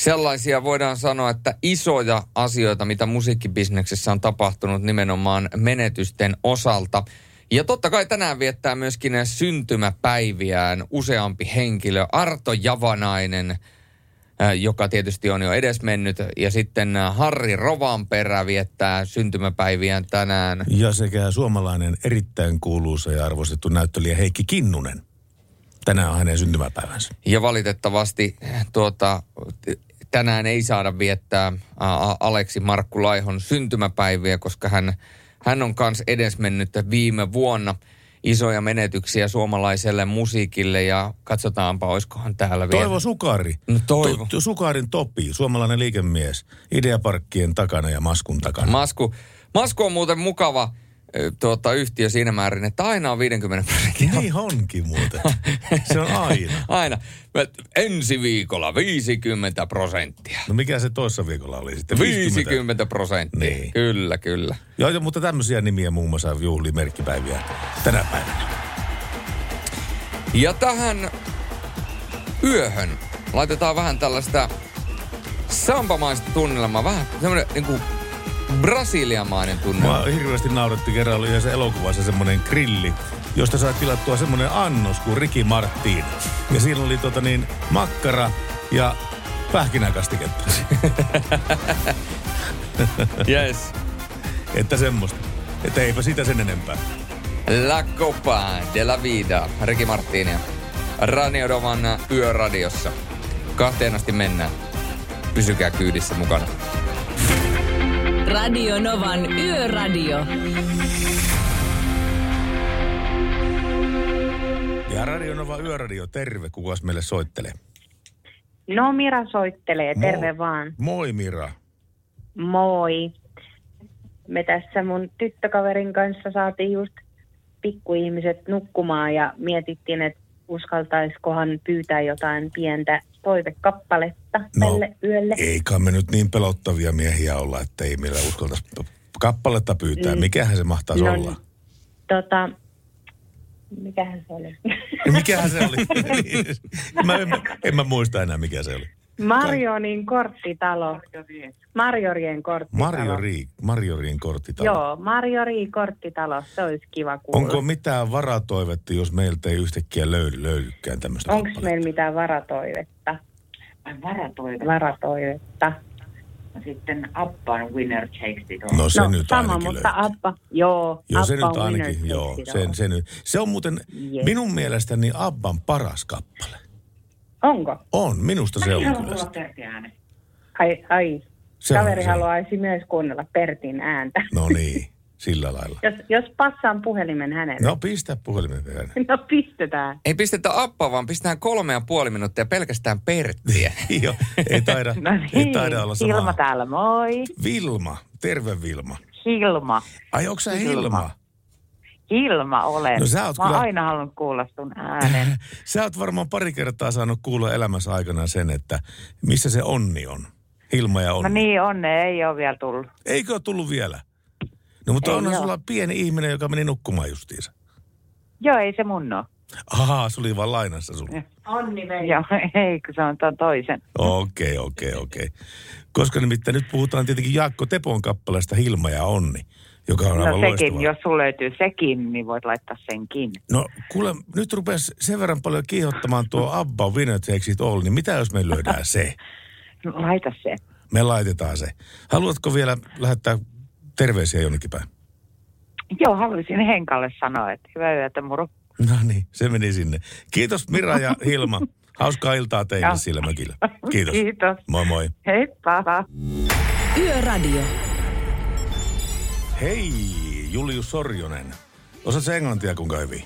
sellaisia voidaan sanoa, että isoja asioita, mitä musiikkibisneksessä on tapahtunut nimenomaan menetysten osalta. Ja totta kai tänään viettää myöskin syntymäpäiviään useampi henkilö. Arto Javanainen, äh, joka tietysti on jo edesmennyt. Ja sitten äh, Harri Rovanperä viettää syntymäpäiviään tänään. Ja sekä suomalainen erittäin kuuluisa ja arvostettu näyttelijä Heikki Kinnunen. Tänään on hänen syntymäpäivänsä. Ja valitettavasti tuota, tänään ei saada viettää Aleksi Markku Laihon syntymäpäiviä, koska hän, hän on kans edesmennyt viime vuonna isoja menetyksiä suomalaiselle musiikille ja katsotaanpa, olisikohan täällä vielä. Toivo Sukari. No Toivo. To, Sukarin Topi, suomalainen liikemies. Ideaparkkien takana ja maskun takana. Masku, Masku on muuten mukava tuota, yhtiö siinä määrin, että aina on 50 prosenttia. Niin onkin muuten. Se on aina. [laughs] aina. Mä- Ensi viikolla 50 prosenttia. No mikä se toissa viikolla oli sitten? 50 prosenttia. Niin. Kyllä, kyllä. Joo, joo, mutta tämmöisiä nimiä muun muassa juhli merkkipäiviä tänä päivänä. Ja tähän yöhön laitetaan vähän tällaista sampamaista tunnelmaa, vähän semmoinen niinku brasiliamainen tunnelma. Mua hirveästi nauratti kerran, oli yhdessä elokuvassa semmoinen grilli, josta sai tilattua semmoinen annos kuin Ricky Martin. Ja siinä oli tota niin, makkara ja pähkinäkastiketta. [laughs] yes. Että semmoista. Että eipä sitä sen enempää. La Copa de la Vida, Ricky Martinia. Radio Dovan yöradiossa. Kahteen asti mennään. Pysykää kyydissä mukana. Radio Novan Yöradio. Ja Radio Nova Yöradio, terve. Kukas meille soittelee? No Mira soittelee, Moi. terve vaan. Moi Mira. Moi. Me tässä mun tyttökaverin kanssa saatiin just pikkuihmiset nukkumaan ja mietittiin, että uskaltaiskohan pyytää jotain pientä toivekappaletta No, tälle yölle. Eikä me nyt niin pelottavia miehiä olla, että ei meillä uskaltaisi kappaletta pyytää. Mm. Mikähän se mahtaisi No olla? niin. Tota, mikähän se oli? [laughs] Mikähän se oli? [laughs] Mä en, en mä muista enää, mikä se oli. Marjonin korttitalo. Marjorien korttitalo. Mario Riin korttitalo. Joo, Marjori korttitalo. Se olisi kiva kuulla. Onko mitään varatoivetta, jos meiltä ei yhtäkkiä löydy, löydykään tämmöistä Onko meillä mitään varatoivetta? Varatoive. Varatoivetta. Sitten Appan Winner Takes It All. No se no, nyt sama, ainakin mutta löytyy. Abba, joo, Joo, Abba se nyt on ainakin, joo. it Se, nyt. se on muuten Yes. minun mielestäni Abban paras kappale. Onko? On, minusta se on kyllä. kuulla Pertin äänen. Ai, ai. Se on Kaveri se. haluaisi myös kuunnella Pertin ääntä. No niin, [laughs] sillä lailla. Jos, jos passaan puhelimen hänelle. No pistä puhelimen vielä. [laughs] No pistetään. Ei pistetä appaa, vaan pistetään kolme ja puoli minuuttia pelkästään Perttiä. [laughs] Joo, ei taida, No ei niin, taida olla Hilma sama. täällä, moi. Vilma, terve Vilma. Hilma. Ai onko sä Hilma? Hilma. Hilma olen. No sä oot Mä kyllä- aina halunnut kuulla sun äänen. [laughs] Sä oot varmaan pari kertaa saanut kuulla elämässä aikana sen, että missä se onni on. Hilma ja onni. No niin, onne ei ole vielä tullut. Eikö ole tullut vielä? No mutta Ei onhan sulla pieni ihminen, joka meni nukkumaan justiinsa. Joo, ei se mun ole. Ahaa, se oli vaan lainassa sulla. Onni vei. Joo, [laughs] ei, kun se on ton toisen. Okei, okei, okei. Koska nimittäin nyt puhutaan tietenkin Jaakko Tepon kappaleesta Hilma ja Onni. joka on No aivan sekin, loistavaa. jos sulla löytyy sekin, niin voit laittaa senkin. No kuule, nyt rupesi sen verran paljon kiihottamaan tuo Abba Winner Takes It All, niin mitä jos me löydään se? No, [laughs] laita se. Me laitetaan se. Haluatko vielä lähettää terveisiä jonnekin päin? Joo, haluaisin Henkalle sanoa, että hyvää yötä, moro. No niin, se meni sinne. Kiitos Mira ja Hilma. Hauskaa iltaa teille mökillä. Kiitos. Kiitos. Moi moi. Heippa. Yöradio. Hei, Julius Sorjonen. Osaatko englantia kuinka hyvin?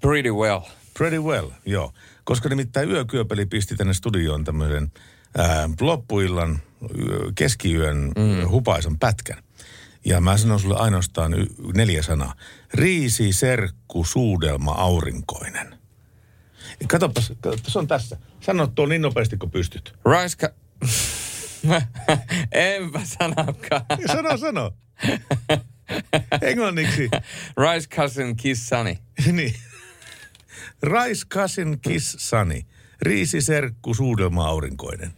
Pretty well. Pretty well, joo. Koska nimittäin Yökyöpeli pisti tänne studioon tämmöisen ää, loppuillan, keskiyön mm. hupaisan pätkän. Ja mä sanon sulle ainoastaan y- neljä sanaa. Riisi, serkku, suudelma, aurinkoinen. Katopas, kato, se on tässä. Sano tuo niin nopeasti kuin pystyt. Ca- [laughs] Enpä sanokaan. Sano, sano. [laughs] Englanniksi. Rice cousin kiss sunny. [laughs] niin. Rice cousin kiss sunny. Riisi, serkku, suudelma, aurinkoinen.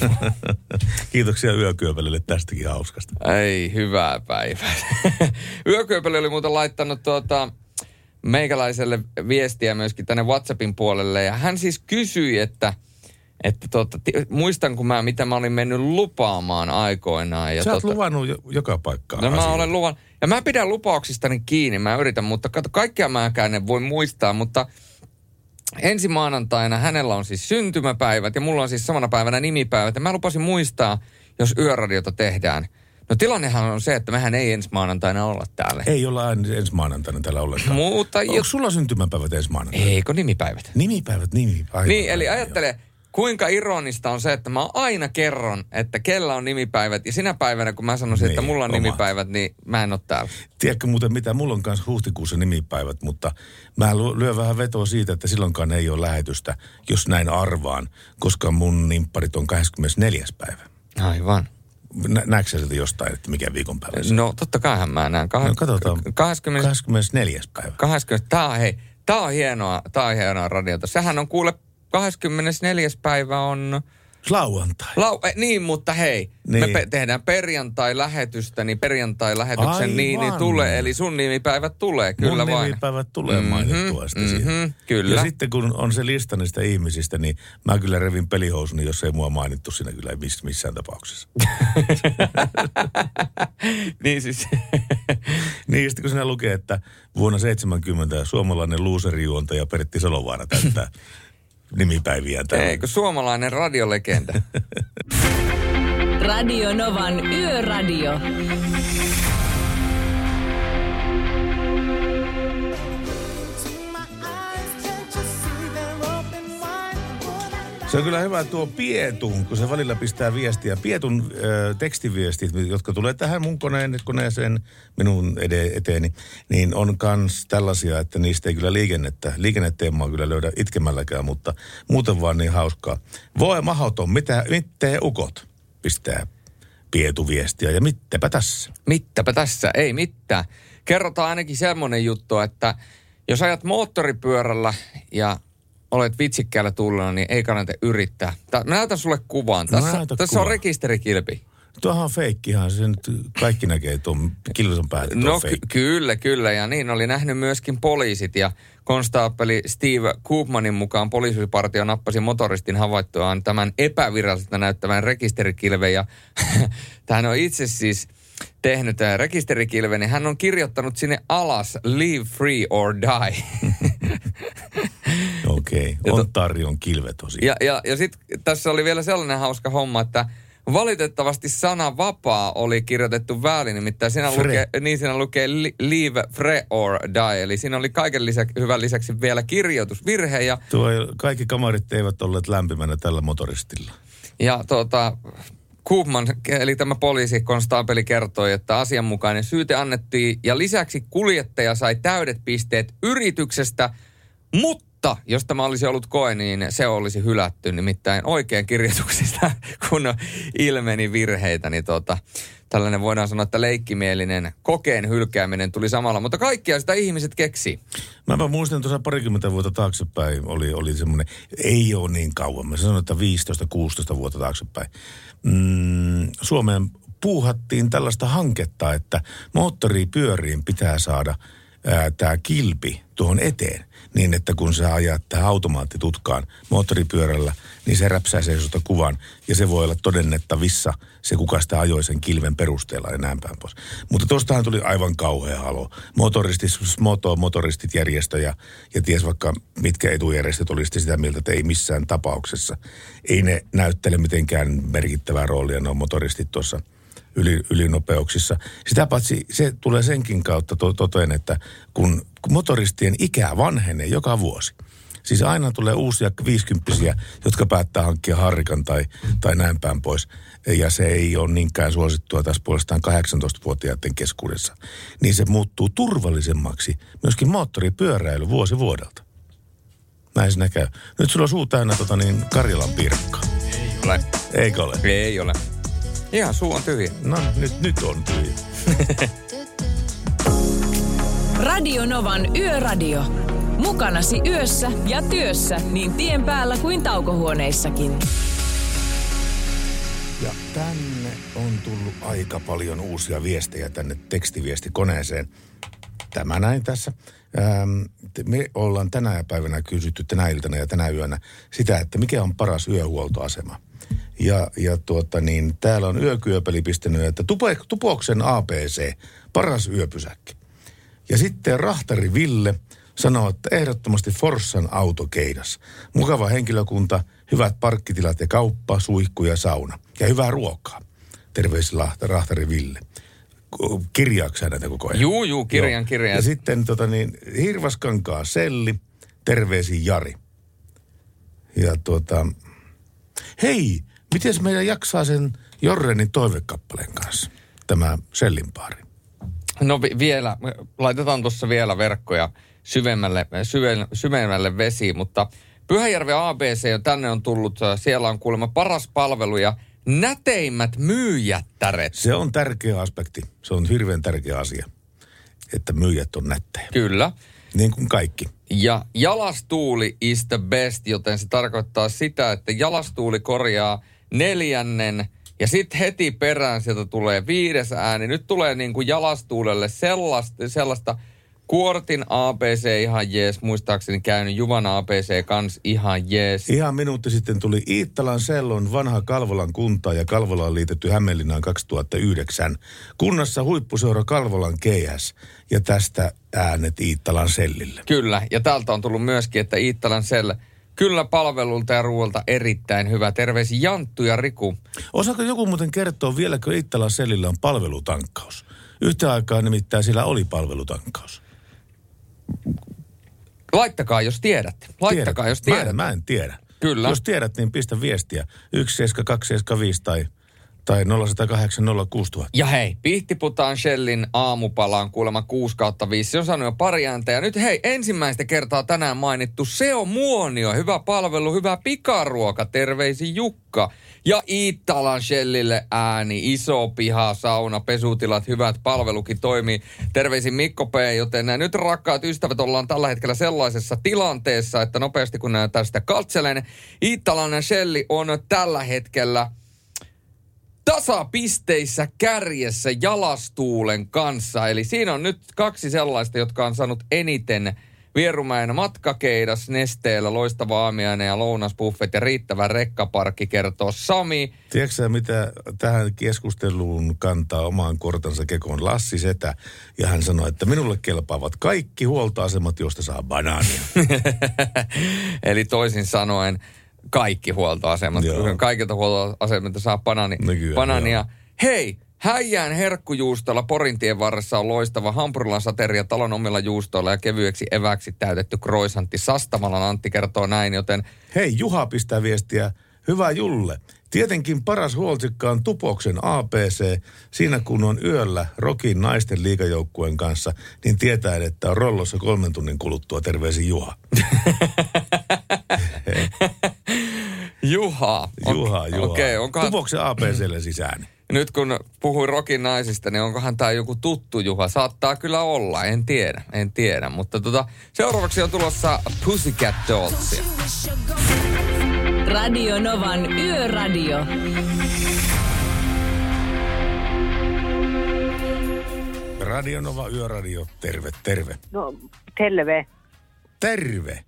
[laughs] Kiitoksia Yökyöpelille tästäkin hauskasta. Ei, hyvää päivää. [laughs] Yökyöpeli oli muuten laittanut tuota, meikäläiselle viestiä myöskin tänne WhatsAppin puolelle. Ja hän siis kysyi, että, että tuota, ti- muistan kun mä, mitä mä olin mennyt lupaamaan aikoinaan. Ja Sä oot tuota, luvannut jo, joka paikkaan. No mä asioita. olen luvan. Ja mä pidän lupauksistani kiinni, mä yritän, mutta kato, kaikkea mäkään en voi muistaa, mutta ensi maanantaina hänellä on siis syntymäpäivät ja mulla on siis samana päivänä nimipäivät. Ja mä lupasin muistaa, jos yöradiota tehdään. No tilannehan on se, että mehän ei ensi maanantaina olla täällä. Ei olla ensi maanantaina täällä ollenkaan. Mutta Onko jo- sulla syntymäpäivät ensi maanantaina? Eikö nimipäivät? Nimipäivät, nimipäivät. Niin, eli ajattele, kuinka ironista on se, että mä aina kerron, että kella on nimipäivät. Ja sinä päivänä, kun mä sanoisin, että Niin, mulla on oma. nimipäivät, niin mä en ole täällä. Tiedätkö muuten mitä? Mulla on kanssa huhtikuussa nimipäivät, mutta mä lyön vähän vetoa siitä, että silloinkaan ei ole lähetystä, jos näin arvaan, koska mun nimpparit on 24. päivä. Aivan. Nä- näetkö sä siltä jostain, että mikä viikonpäivä se on? No totta kaihan mä näen. Kah- No katsotaan. 20, 24. päivä. 20, tää on, hei, tää on hienoa, tää on hienoa radiota. Sehän on kuule 24. päivä on... Lauantai. Lau, eh, niin, mutta hei, niin. me Niin. pe- tehdään perjantai-lähetystä, niin perjantai-lähetyksen niin, niin tulee. Eli sun nimipäivät tulee, kyllä Mun vain. nimipäivät tulee Mhm, mainittua mhm, siinä. kyllä. Ja sitten kun on se lista niistä ihmisistä, niin mä kyllä revin pelihousuni, jos ei mua mainittu siinä kyllä missään tapauksessa. [laughs] niin siis. [laughs] niin, sitten kun siinä lukee, että vuonna 70 suomalainen luuserijuontaja Pertti Salovaara täyttää [laughs] nimipäiviä täällä. Eikö suomalainen radiolegenda? [laughs] Radio Novan Yöradio. Se on kyllä hyvä tuo Pietu, kun se välillä pistää viestiä. Pietun ö, tekstiviestit, jotka tulee tähän mun koneen, koneeseen minun ede, eteeni, niin on kans tällaisia, että niistä ei kyllä liikennettä, liikenneteemaa kyllä löydä itkemälläkään, mutta muuten vaan niin hauskaa. Voi mahoton, mitä, mitä ukot pistää Pietu viestiä ja mittäpä tässä. Mittäpä tässä, ei mitään. Kerrotaan ainakin semmoinen juttu, että jos ajat moottoripyörällä ja olet vitsikkäällä tullella, niin ei kannata yrittää. Tää, näytän sulle kuvan. No Tässä, näytä tässä on kuva. rekisterikilpi. Tuohan on feikkihan, se nyt kaikki näkee tuon kilsan päälle. No ky- kyllä, kyllä. Ja niin oli nähnyt myöskin poliisit. Ja konstaapeli Steve Koopmanin mukaan poliisipartio nappasi motoristin havaittuaan tämän epäviralliselta näyttävän rekisterikilven. Ja [laughs] hän on itse siis tehnyt tämän rekisterikilven, niin hän on kirjoittanut sinne alas Leave Free or Die. [laughs] Okei, okay. Ontarion kilve tosiaan. Ja, ja, ja sitten tässä oli vielä sellainen hauska homma, että valitettavasti sana vapaa oli kirjoitettu väärin, nimittäin siinä Fre. lukee, niin siinä lukee li- leave free or die, eli siinä oli kaiken lisäksi, hyvän lisäksi vielä kirjoitusvirhe ja, Tuo, kaikki kamarit eivät olleet lämpimänä tällä motoristilla. ja tuota, Koopman, eli tämä poliisikonstaapeli kertoi, että asianmukainen syyte annettiin ja lisäksi kuljettaja sai täydet pisteet yrityksestä, mutta jos tämä olisi ollut koe, niin se olisi hylätty. Nimittäin oikein kirjoituksista, [laughs] kun ilmeni virheitä, niin tota, tällainen voidaan sanoa, että leikkimielinen kokeen hylkääminen tuli samalla. Mutta kaikkia sitä ihmiset keksi. Mäpä muistan tuossa parikymmentä vuotta taaksepäin oli, oli semmoinen, ei ole niin kauan, mä sanon, että 15-16 vuotta taaksepäin. Mm, Suomeen puuhattiin tällaista hanketta, että moottoripyöriin pitää saada tämä kilpi tuohon eteen. Niin, että kun sä ajat tähän automaattitutkaan moottoripyörällä, niin se räpsäisee sinusta kuvan. Ja se voi olla todennettavissa se, kuka sitä ajoi sen kilven perusteella ja näin päin pois. Mutta tuostahan tuli aivan kauhea halo. Motoristit, moto, motoristit järjestö ja, ja ties vaikka mitkä etujärjestöt olisivat sitä mieltä, että ei missään tapauksessa. Ei ne näyttele mitenkään merkittävää roolia, ne on motoristit tuossa – yli, ylinopeuksissa. Sitä paitsi se tulee senkin kautta to, toteen, että kun motoristien ikä vanhenee joka vuosi, Siis aina tulee uusia viisikymppisiä, jotka päättää hankkia harrikan tai, tai näin päin pois. Ja se ei ole niinkään suosittua tässä puolestaan 18-vuotiaiden keskuudessa. Niin se muuttuu turvallisemmaksi myöskin moottoripyöräily vuosi vuodelta. Näin siinä käy. Nyt sulla on suu täynnä tota niin, Karjalan pirkkaa. Ei ole. Eikö ole? Ei ole. Ihan suu on tyhjä. No nyt, nyt on tyhjä. [laughs] Radio Novan Yöradio. Mukanasi yössä ja työssä niin tien päällä kuin taukohuoneissakin. Ja tänne on tullut aika paljon uusia viestejä tänne tekstiviestikoneeseen. Tämä näin tässä. Ähm, me ollaan tänä päivänä kysytty tänä iltana ja tänä yönä sitä, että mikä on paras yöhuoltoasema. Ja, ja tuota niin, täällä on yökyöpeli pistänyt, että tupo, Tupoksen APC, paras yöpysäkki. Ja sitten Rahtari Ville sanoo, että ehdottomasti Forssan autokeidas. Mukava henkilökunta, hyvät parkkitilat ja kauppa, suihku ja sauna. Ja hyvää ruokaa. Terveisillä Rahtari Ville. Kirjaako näitä koko ajan? Juu, juu, kirjan, Joo. kirjan. Ja sitten tota niin, Hirvaskankaa Selli, terveisin Jari. Ja tuota, hei, miten meidän jaksaa sen Jorrenin toivekappaleen kanssa, tämä Sellin paari? No vi- vielä, laitetaan tuossa vielä verkkoja syvemmälle, syve, syvemmälle vesiin, mutta Pyhäjärven ABC on tänne on tullut, äh, siellä on kuulemma paras palvelu ja näteimmät myyjättäret. Se on tärkeä aspekti. Se on hirveän tärkeä asia, että myyjät on nättejä. Kyllä. Niin kuin kaikki. Ja jalastuuli is the best, joten se tarkoittaa sitä, että jalastuuli korjaa neljännen ja sitten heti perään sieltä tulee viides ääni. Nyt tulee niin kuin jalastuulelle sellaista, sellaista Kuortin ABC ihan jees, muistaakseni käynyt Juvan ABC kans ihan jees. Ihan minuutti sitten tuli Iittalan Sellon vanha Kalvolan kunta ja Kalvolaan liitetty Hämeenlinnaan 2009. Kunnassa huippuseura Kalvolan GS ja tästä äänet Iittalan Sellille. Kyllä, ja täältä on tullut myöskin, että Iittalan Sell, kyllä palvelulta ja ruoalta erittäin hyvä. Terveisi Janttu ja Riku. Osaako joku muuten kertoa vieläkö Iittalan Sellillä on palvelutankkaus? Yhtä aikaa nimittäin sillä oli palvelutankkaus. Laittakaa, jos tiedätte. Laittakaa, jos Mä tiedätte. en, mä en tiedä. Kyllä. Jos tiedät, niin pistä viestiä. 17275 tai, tai 0108 06000. Ja hei, Pihtiputaan Shellin aamupala on kuulemma 6 kautta 5. Se on saanut jo pari ääntä. Ja nyt hei, ensimmäistä kertaa tänään mainittu Seo Muonio. Hyvä palvelu, hyvä pikaruoka. Terveisi Jukka. Ja Iittalan Shellille ääni, iso piha, sauna, pesutilat, hyvät palvelukin toimii. Terveisin Mikko P. Joten nyt rakkaat ystävät ollaan tällä hetkellä sellaisessa tilanteessa, että nopeasti kun tästä katselen, Iittalan Shelli on tällä hetkellä tasapisteissä kärjessä jalastuulen kanssa. Eli siinä on nyt kaksi sellaista, jotka on saanut eniten Vierumäen matkakeidas nesteellä, loistava aamiainen ja lounasbuffet ja riittävä rekkaparkki, kertoo Sami. Tiedätkö mitä tähän keskusteluun kantaa omaan kortansa kekoon Lassi Setä? Ja hän sanoi, että minulle kelpaavat kaikki huoltoasemat, joista saa banaania. [laughs] Eli toisin sanoen kaikki huoltoasemat. Joo. Kaikilta huoltoasemilta saa banani, No kyllä, banania. Hei, Häijään herkkujuustolla Porintien varressa on loistava hampurilan sateria talon omilla juustoilla ja kevyeksi eväksi täytetty kroisantti. Sastamalan Antti kertoo näin, joten Hei, Juha pistää viestiä. Hyvä Julle. Tietenkin paras huoltsikka on Tupoksen APC. Siinä kun on yöllä Rokin naisten liikajoukkueen kanssa, niin tietää, että on rollossa kolmen tunnin kuluttua. Terveisin Juha. [laughs] Juha. Juha, Juha. Okei, onkohan... Tupoksen APClle sisään. Nyt kun puhuin Rokin naisista, niin onkohan tämä joku tuttu Juha? Saattaa kyllä olla, en tiedä, en tiedä. Mutta tota, seuraavaksi on tulossa Pussycat Dollsia. Radio Novan Yöradio. Radio Nova Yöradio, terve, terve. No, terve. Terve.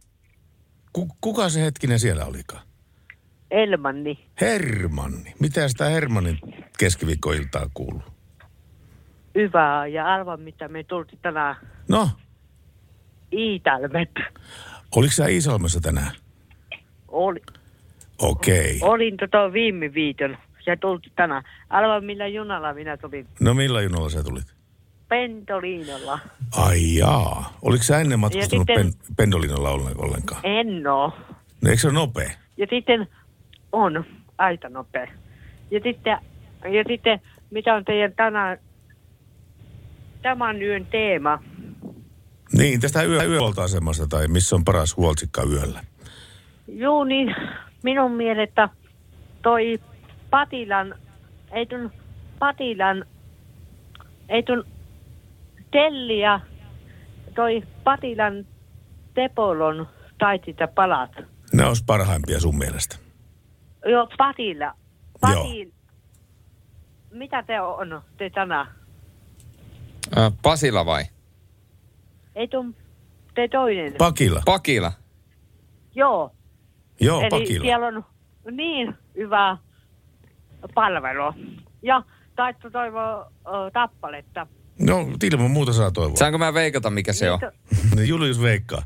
Ku, kuka se hetkinen siellä olikaan? Elmanni. Hermanni. Mitä sitä Hermannin keskiviikkoiltaa kuuluu? Hyvää. Ja arva, mitä me tultiin tänään No, Iitalmet. oliko sä Iisalmessa tänään? Oli, Okei. olin tota viime viikon ja tultiin tänään. Arva, millä junalla minä tulin. No millä junalla sä tulit? Pentoliinolla. Ai jaa. Oliko sä ennen matkustanut sitten- pen, pendolinolla ollen- ollenkaan? En oo. No eikö se ole nopea? Ja sitten on aika nopea. Ja sitten, ja sitten mitä on teidän tänään, tämän yön teema? Niin, tästä yö, yöhuoltoasemasta tai missä on paras huoltsikka yöllä. Juu, niin minun mielestä toi Patilan, ei tun Patilan, ei tun Telli ja toi Patilan Tepolon taitita palat. Ne olisi parhaimpia sun mielestä. Joo, Patila. Patil. Mitä te on te tänään? Ä, Pasila vai? Ei tun te toinen. Pakila. Pakila. Joo. Joo, Eli Pakila. siellä on niin hyvä palvelu. Ja taittu toivoa tappaletta. No, ilman muuta saa toivoa. Saanko mä veikata, mikä se on? [laughs] Julius veikkaa.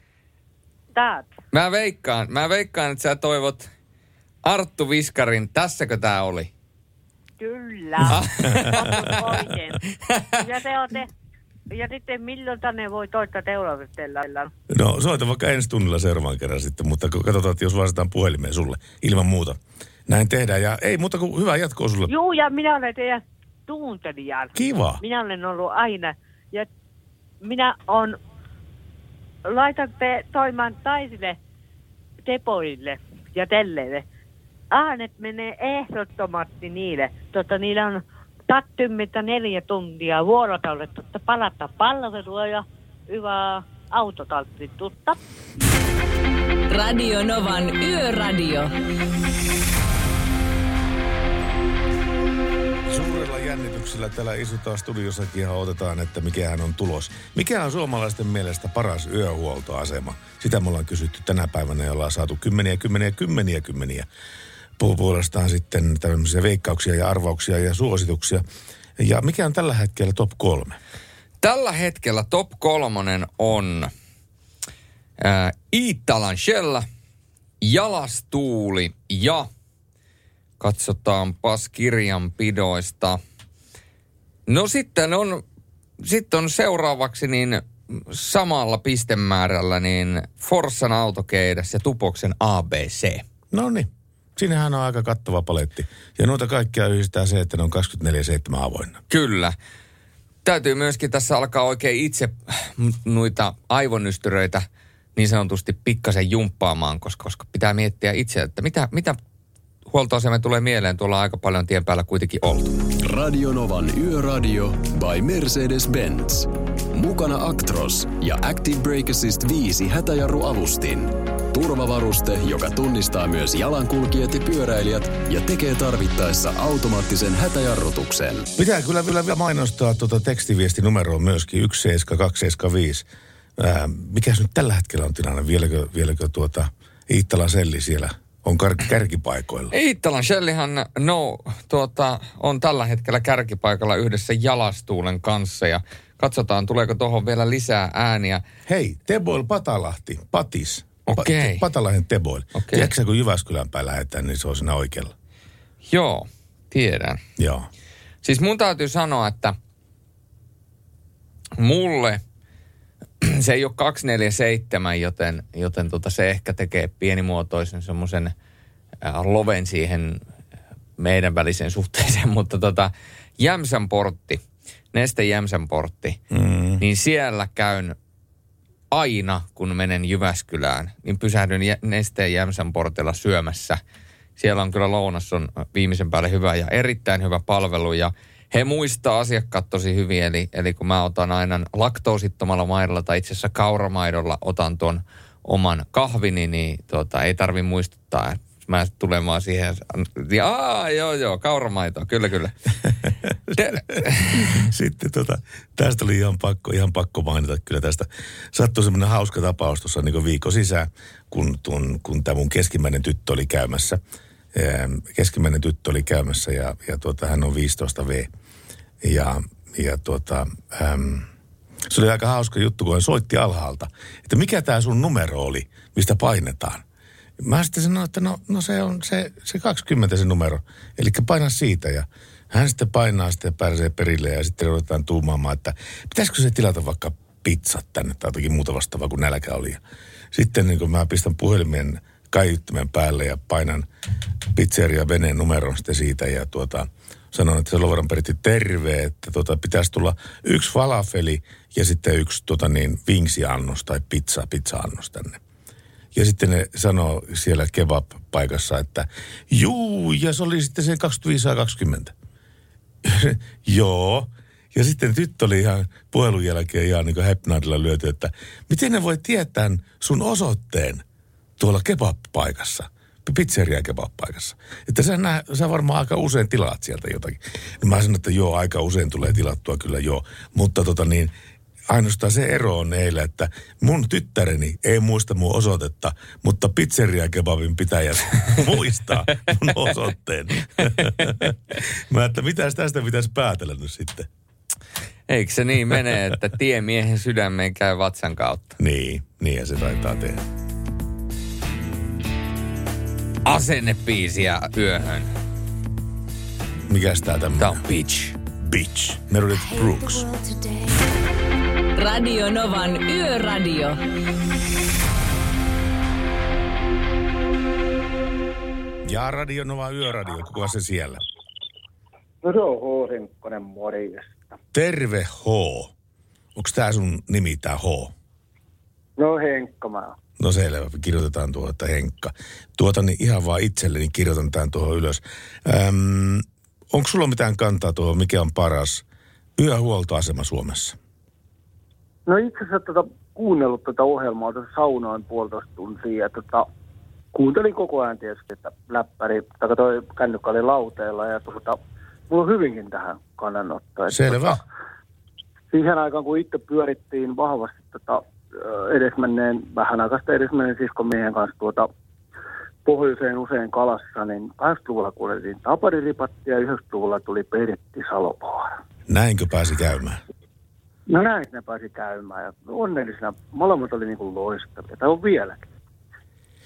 Täät. Mä veikkaan, mä veikkaan, että sä toivot Arttu Viskarin, tässäkö tää oli? Kyllä. Ah. Oikein. Ja te olette, ja sitten milloin tänne voi toittaa teuravetellä? No, soita vaikka ensi tunnilla seuraavan kerran sitten, mutta katsotaan, että jos vastataan puhelimeen sulle, ilman muuta. Näin tehdään ja ei muuta kuin hyvää jatkoa sulle. Juu, ja minä olen teidän tuuntelijan. Kiva. Minä olen ollut aina. Ja minä on, laitan te toimimaan taisille tepoille ja telleille. Äänet menee ehdottomasti niille. Tota, niillä on tattymmittä neljä tuntia vuorokaudet, että palata palvelua ja hyvää autotalttitutta. Radio Novan Yöradio. Suurella jännityksellä täällä istutaan studiossakin ja otetaan, että mikähän on tulos. Mikä on suomalaisten mielestä paras yöhuoltoasema? Sitä me ollaan kysytty tänä päivänä ja ollaan saatu kymmeniä, kymmeniä, kymmeniä, kymmeniä. Pu- Puolestaan sitten tämmöisiä veikkauksia ja arvauksia ja suosituksia. Ja mikä on tällä hetkellä top kolme? Tällä hetkellä top kolmonen on ää, Iittalan Shella, Jalastuuli ja katsotaanpas kirjanpidoista. No sitten on, sitten on seuraavaksi niin samalla pistemäärällä niin Forssan autokeidas ja Tupoksen ABC. No niin, siinähän on aika kattava paletti. Ja noita kaikkia yhdistää se, että ne on 24-7 avoinna. Kyllä. Täytyy myöskin tässä alkaa oikein itse noita aivonystyröitä niin sanotusti pikkasen jumppaamaan, koska, koska pitää miettiä itse, että mitä, mitä huoltoasemme tulee mieleen. Tuolla on aika paljon tien päällä kuitenkin oltu. Radionovan Yöradio by Mercedes-Benz. Mukana Actros ja Active Brake Assist 5 hätäjarruavustin. Turvavaruste, joka tunnistaa myös jalankulkijat ja pyöräilijät ja tekee tarvittaessa automaattisen hätäjarrutuksen. Pitää kyllä vielä vielä mainostaa tuota tekstiviestinumeroa myöskin 17275. Ää, mikäs nyt tällä hetkellä on tilanne? Vieläkö, vieläkö tuota Iittala Selli siellä on kar- kärkipaikoilla? Iittalan Shellihan no, tuota, on tällä hetkellä kärkipaikalla yhdessä Jalastuulen kanssa ja katsotaan tuleeko tuohon vielä lisää ääniä. Hei, Teboil Patalahti, Patis. Okei. Pa- Patalahden Teboil. Okei. Tiedätkö kun Jyväskylän päin lähdetään, niin se on siinä oikealla. Joo, tiedän. Joo. Siis mun täytyy sanoa, että mulle [clears throat] se ei ole 247, joten, joten tota se ehkä tekee pienimuotoisen semmoisen äh, loven siihen meidän väliseen suhteeseen, [laughs] mutta tota, Jämsän portti, Neste Jämsän portti, mm. niin siellä käyn aina, kun menen Jyväskylään, niin pysähdyn Jä- Nesteen Jämsän portilla syömässä. Siellä on kyllä lounas on viimeisen päälle hyvä ja erittäin hyvä palvelu ja he muistaa asiakkaat tosi hyvin, eli, eli kun mä otan aina laktoosittomalla maidolla tai itse asiassa kauramaidolla otan tuon oman kahvini, niin tuota, ei tarvi muistuttaa. Mä tulemaan siihen. Ja, aa, joo, joo, kauramaito, kyllä, kyllä. [laughs] Sitten tota, tästä oli ihan pakko, ihan pakko mainita kyllä tästä. Sattui semmoinen hauska tapaus tuossa niin viikko sisään, kun, kun, kun tämä mun keskimmäinen tyttö oli käymässä. Keskimmäinen tyttö oli käymässä ja, ja tuota, hän on 15 V. Ja, ja tuota, äm, se oli aika hauska juttu, kun hän soitti alhaalta, että mikä tämä sun numero oli, mistä painetaan. Mä sitten sanoin, että no, no se on se, se 20 se numero, eli paina siitä ja hän sitten painaa sitten pääsee perille ja sitten ruvetaan tuumaamaan, että pitäisikö se tilata vaikka pizzat tänne tai jotakin muuta vastaavaa, kun nälkä oli. Sitten niin kun mä pistän puhelimen kaiuttimen päälle ja painan pizzeria veneen numeron sitten siitä ja tuota, sanon, että se Lovaran peritti terve, että tuota, pitäisi tulla yksi falafeli ja sitten yksi tuota niin, vinksiannos tai pizza, pizza-annos tänne. Ja sitten ne sanoo siellä kebab-paikassa, että juu, ja se oli sitten se 2520. [laughs] Joo. Ja sitten tyttö oli ihan puhelun jälkeen ihan niin kuin lyöty, että miten ne voi tietää sun osoitteen tuolla kebab-paikassa, pizzeria kebab-paikassa. Että sä, nä, sä varmaan aika usein tilaat sieltä jotakin. No mä sanon, että joo, aika usein tulee tilattua kyllä joo. Mutta tota niin, ainoastaan se ero on eilen, että mun tyttäreni ei muista mun osoitetta, mutta pizzeria kebabin pitäjät [laughs] muistaa mun osoitteen. [laughs] Mä että mitäs tästä pitäisi päätellä nyt sitten? Eikö se niin mene, että tiemiehen sydämeen käy vatsan kautta? Niin, niin se taitaa tehdä. Asennepiisiä yöhön. Mikäs tää tämmönen? Tää on Bitch. Bitch. Meredith Brooks. Radio Novan Yöradio. Ja Radio Nova Yöradio, kuka se siellä? No se on H. Henkkonen, morjesta. Terve H. Onko tää sun nimi tää H? No Henkka mä oon. No selvä, kirjoitetaan tuohon, että Henkka. Tuota niin ihan vaan itselleni kirjoitan tämän tuohon ylös. Öm, onko sulla mitään kantaa tuohon, mikä on paras yöhuoltoasema Suomessa? No itse asiassa tota, kuunnellut tätä ohjelmaa tuossa saunoin puolitoista tuntia ja tota, kuuntelin koko ajan tietysti, että läppäri, tai toi kännykkä oli lauteella ja tota, mulla on hyvinkin tähän kannanotto. Selvä. Tota, siihen aikaan, kun itse pyörittiin vahvasti tota, edesmenneen, vähän aikaista edesmenneen siskomiehen kanssa tuota, pohjoiseen usein kalassa, niin 80-luvulla kuulettiin tapariripattia ja 90-luvulla tuli Pertti Salovaara. Näinkö pääsi käymään? No näin ne pääsi käymään ja onnellisena. Molemmat oli niin kuin loistavia, tai on vieläkin.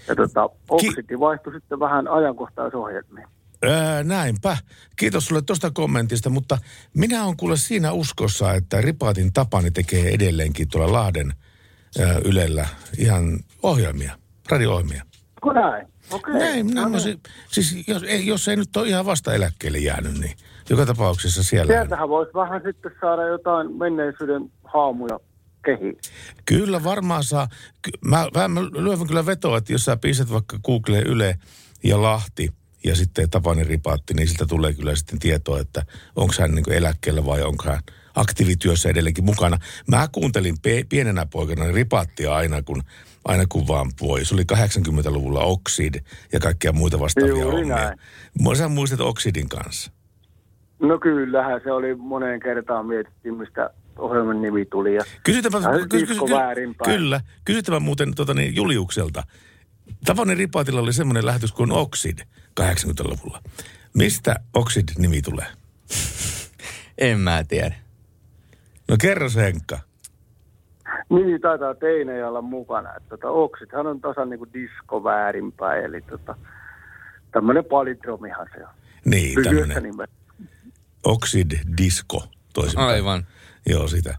Ja tota, Oksiti vaihtui sitten vähän ajankohtaisohjelmiin. Ää, näinpä. Kiitos sulle tuosta kommentista, mutta minä olen kuule siinä uskossa, että Ripaatin Tapani tekee edelleenkin tuolla Lahden ää, Ylellä ihan ohjelmia, radio-ohjelmia. Kun näin? Okei. Näin, näin no, siis, siis jos, ei, jos ei nyt ole ihan vasta eläkkeelle jäänyt, niin joka tapauksessa siellä... Sieltähän voisi vähän sitten saada jotain menneisyyden haamuja kehiin. Kyllä varmaan saa. Mä, mä, mä lyön kyllä vetoa, että jos sä pistät vaikka Google Yle ja Lahti ja sitten Tapani Ripaatti, niin siltä tulee kyllä sitten tietoa, että onko hän niin eläkkeellä vai onko hän aktiivityössä edelleenkin mukana. Mä kuuntelin pe- pienenä poikana Ripaattia aina, kun aina kun vaan voi. Se oli 80-luvulla Oxid ja kaikkia muita vastaavia Juuri hommia. näin. Mä- Sä muistat Oxidin kanssa. No kyllähän se oli moneen kertaan mietittiin, mistä ohjelman nimi tuli. Ja Kysytäpä, kysy, kysy, väärinpäin. kyllä, kysytäpä muuten tota, niin, Juliukselta. Tapani Ripaatilla oli semmoinen lähetys kuin Oxid 80-luvulla. Mistä Oxid-nimi tulee? En mä tiedä. No kerro se Henkka. Niin, taitaa teinejä olla mukana. Että tota, Oksithan on tasan niin kuin disko väärinpäin, eli tota, tämmöinen palindromihan se on. Niin, tämmöinen. Oxid Disco toisinpäin. Aivan. Joo, sitä.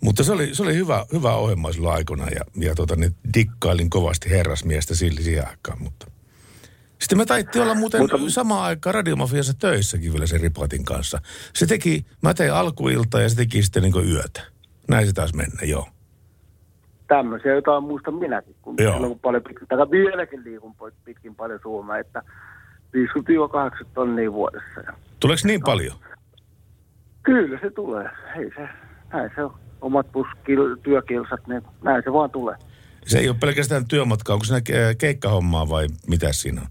Mutta se oli, se oli hyvä, hyvä ohjelma silloin aikana ja, ja tota, niin dikkailin kovasti herrasmiestä sillä siihen aikaan, mutta... Sitten me taittiin olla muuten mutta... samaan aikaan radiomafiassa töissäkin vielä sen Ripatin kanssa. Se teki, mä tein alkuilta ja se teki sitten niin yötä. Näin se taas mennä, joo. Tämmöisiä jotain muistan minäkin, kun Joo. silloin kun paljon pitkin, tai vieläkin liikun pitkin paljon Suomea, että 50-80 tonnia vuodessa. Tuleeko niin paljon? Kyllä se tulee. Ei se, näin se on. Omat puskil, työkilsat, niin näin se vaan tulee. Se ei ole pelkästään työmatka, onko siinä ke- keikkahommaa vai mitä siinä on?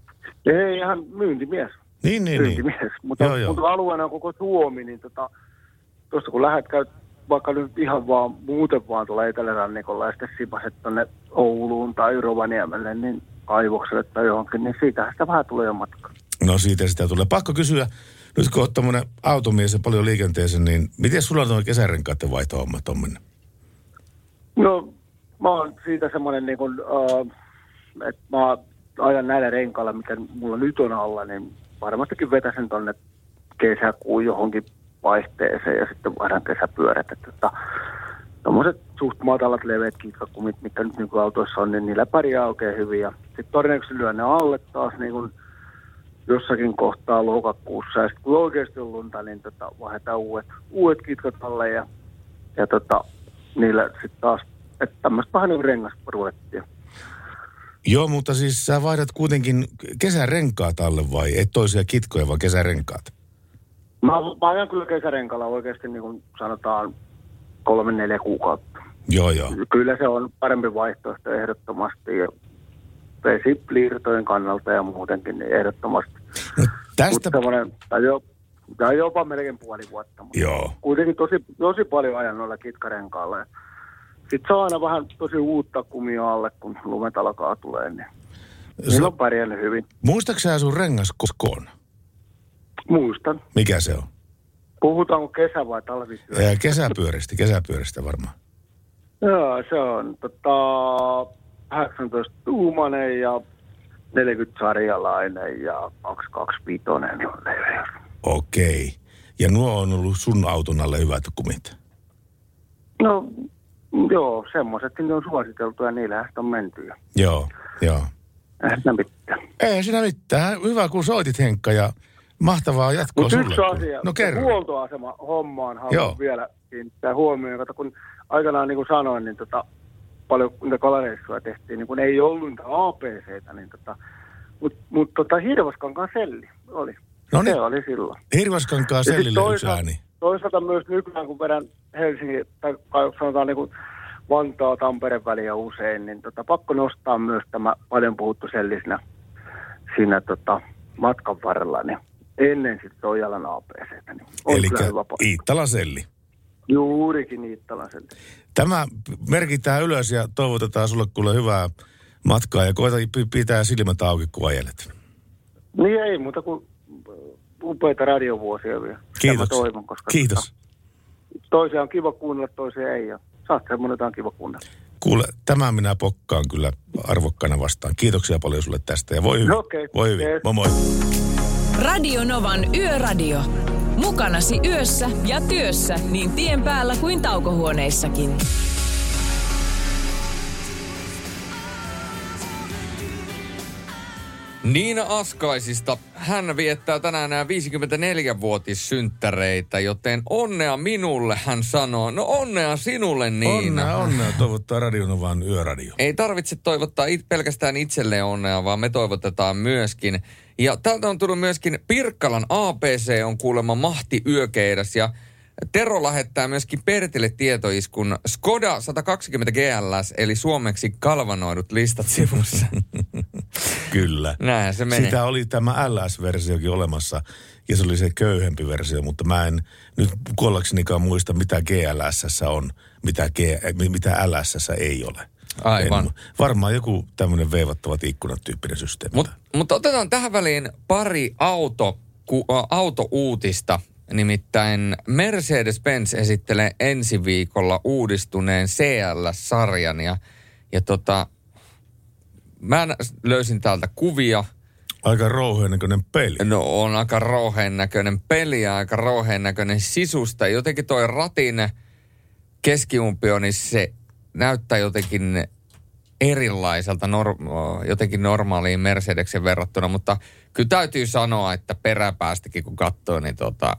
Ei, ihan myyntimies. Niin, niin, niin. myyntimies. Mutta, Joo, joo. mutta alueena on koko Suomi, niin tota, tuosta kun lähdet käy vaikka nyt ihan vaan muuten vaan tuolla etelärannikolla ja sitten sipaset tonne Ouluun tai Rovaniemelle, niin kaivokselle tai johonkin, niin siitähän sitä vähän tulee jo matkaa. No siitä sitä tulee. Pakko kysyä, nyt kun olet tämmöinen automies ja paljon liikenteeseen, niin miten sulla on tuo kesärenkaiden vaihtohomma tuommoinen? No, mä oon siitä semmoinen niin kuin, äh, että mä ajan näillä renkailla, mitä mulla nyt on alla, niin varmastikin vetäsen tonne kesäkuun johonkin vaihteeseen ja sitten vaihdan kesäpyörät. Että tota, tommoset suht matalat leveät kitkakumit, mitkä nyt nykyautoissa on, niin niillä pärjää oikein hyvin. Sitten todennäköisesti lyön ne alle taas niin kuin jossakin kohtaa lokakuussa. Ja sitten kun oikeasti on lunta, niin tota, vaihdetaan uudet, uudet kitkat alle ja, ja tota, niillä sitten taas, että tämmöistä vähän niin kuin rengasrulettia. Joo, mutta siis sä vaihdat kuitenkin kesärenkaat alle vai et toisia kitkoja, vaan kesärenkaat? Mä, mä ajan kyllä kesärenkalla oikeasti niin kuin sanotaan kolme neljä kuukautta. Joo, joo. Kyllä se on parempi vaihtoehto ehdottomasti ja vesipliirtojen kannalta ja muutenkin niin ehdottomasti. No, tästä... Mutta tai, jo, tai jopa melkein puoli vuotta. Mutta Joo. Kuitenkin tosi, tosi paljon ajan noilla kitkarenkailla. Sitten se on aina vähän tosi uutta kumia alle, kun lumet alkaa tulee. Niin Niillä on pärjännyt hyvin. Muistaaksä sun rengaskoon? Muistan. Mikä se on? Puhutaanko kesä- vai talvityö? Kesäpyöristä, kesäpyöristä varmaan. Joo, se on tota, 18 tuumanen ja 40 sarjalainen ja 225 on leveys. Okei. Ja nuo on ollut sun auton alle hyvät kumit. No joo, semmoiset ne on suositeltu ja sitä on menty. jo. Joo, joo. Eihän siinä mitään. Ei siinä mitään. Hyvä kun soitit Henkka ja mahtavaa jatkoa Mutta sulle. yksi asia, No huoltoasema hommaan haluan Joo. vielä kiinnittää huomioon. Kato, kun aikanaan niin kuin sanoin, niin tota, paljon niitä kalareissuja tehtiin, niin kun ei ollut niitä APCtä, niin tota, mutta mut, tota, Hirvaskankaan selli oli. No niin. Se oli silloin. Hirvaskankaa Ja sit sellille yksi toisaalta- ääni. Toisaalta myös nykyään, kun vedän Helsingin, tai sanotaan niin kuin Vantaa, Tampereen väliä usein, niin tota, pakko nostaa myös tämä paljon puhuttu selli siinä, siinä tota, matkan varrella, niin ennen sitten Ojalan APCtä. Niin Eli. Iittala selli. Juurikin Iittalan selli. Tämä merkitään ylös ja toivotetaan sulle kuule hyvää matkaa ja koita p- pitää silmät auki, kun ajelet. Niin ei muuta kuin upeita radiovuosia vielä. Kiitos. Mä toivon, koska Kiitos. Tota, toisia on kiva kuunnella, toisia ei. Ja oot semmoinen, jota on kiva kuunnella. Kuule, tämä minä pokkaan kyllä arvokkaana vastaan. Kiitoksia paljon sulle tästä ja voi hyvin. No okei. Voi hyvin. Yes. Moi moi. Radio Novan Yöradio. Mukanasi yössä ja työssä niin tien päällä kuin taukohuoneissakin. Niina Askaisista. Hän viettää tänään nämä 54-vuotissynttäreitä, joten onnea minulle, hän sanoo. No onnea sinulle, Niina. Onnea, onnea toivottaa Radionovan yöradio. Ei tarvitse toivottaa it, pelkästään itselle onnea, vaan me toivotetaan myöskin. Ja täältä on tullut myöskin Pirkkalan APC on kuulemma mahti yökeidas ja Tero lähettää myöskin Pertille tietoiskun Skoda 120 GLS, eli suomeksi kalvanoidut listat sivussa. [laughs] Kyllä. Näinhän se. Sitä oli tämä LS-versiokin olemassa ja se oli se köyhempi versio, mutta mä en nyt kuollaksenikaan muista, mitä GLS on, mitä, G, mitä LS ei ole. Aivan. En, varmaan joku tämmöinen veivattavat ikkunat tyyppinen systeemi. Mut, mutta otetaan tähän väliin pari auto, ku, ä, autouutista. Nimittäin Mercedes-Benz esittelee ensi viikolla uudistuneen CL-sarjan. Ja, ja tota, mä löysin täältä kuvia. Aika rouheen näköinen peli. No on aika rouheen näköinen peli ja aika rouheen näköinen sisusta. Jotenkin toi ratin keskiumpio, niin se näyttää jotenkin erilaiselta norm- jotenkin normaaliin Mercedeksen verrattuna, mutta kyllä täytyy sanoa, että peräpäästäkin kun katsoo, niin tota,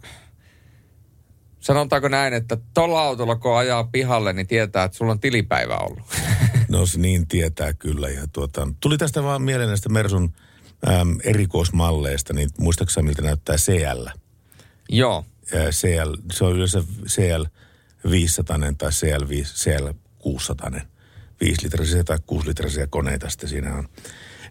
sanotaanko näin, että tuolla autolla kun ajaa pihalle, niin tietää, että sulla on tilipäivä ollut. [laughs] No se niin tietää kyllä. Ja tuota, tuli tästä vaan mieleen näistä Mersun äm, erikoismalleista, niin muistaaksä miltä näyttää CL? Joo. Ja CL, se on yleensä CL 500 tai CL, 5, CL 600. 5 litraisia tai 6 litraisia koneita sitten siinä on.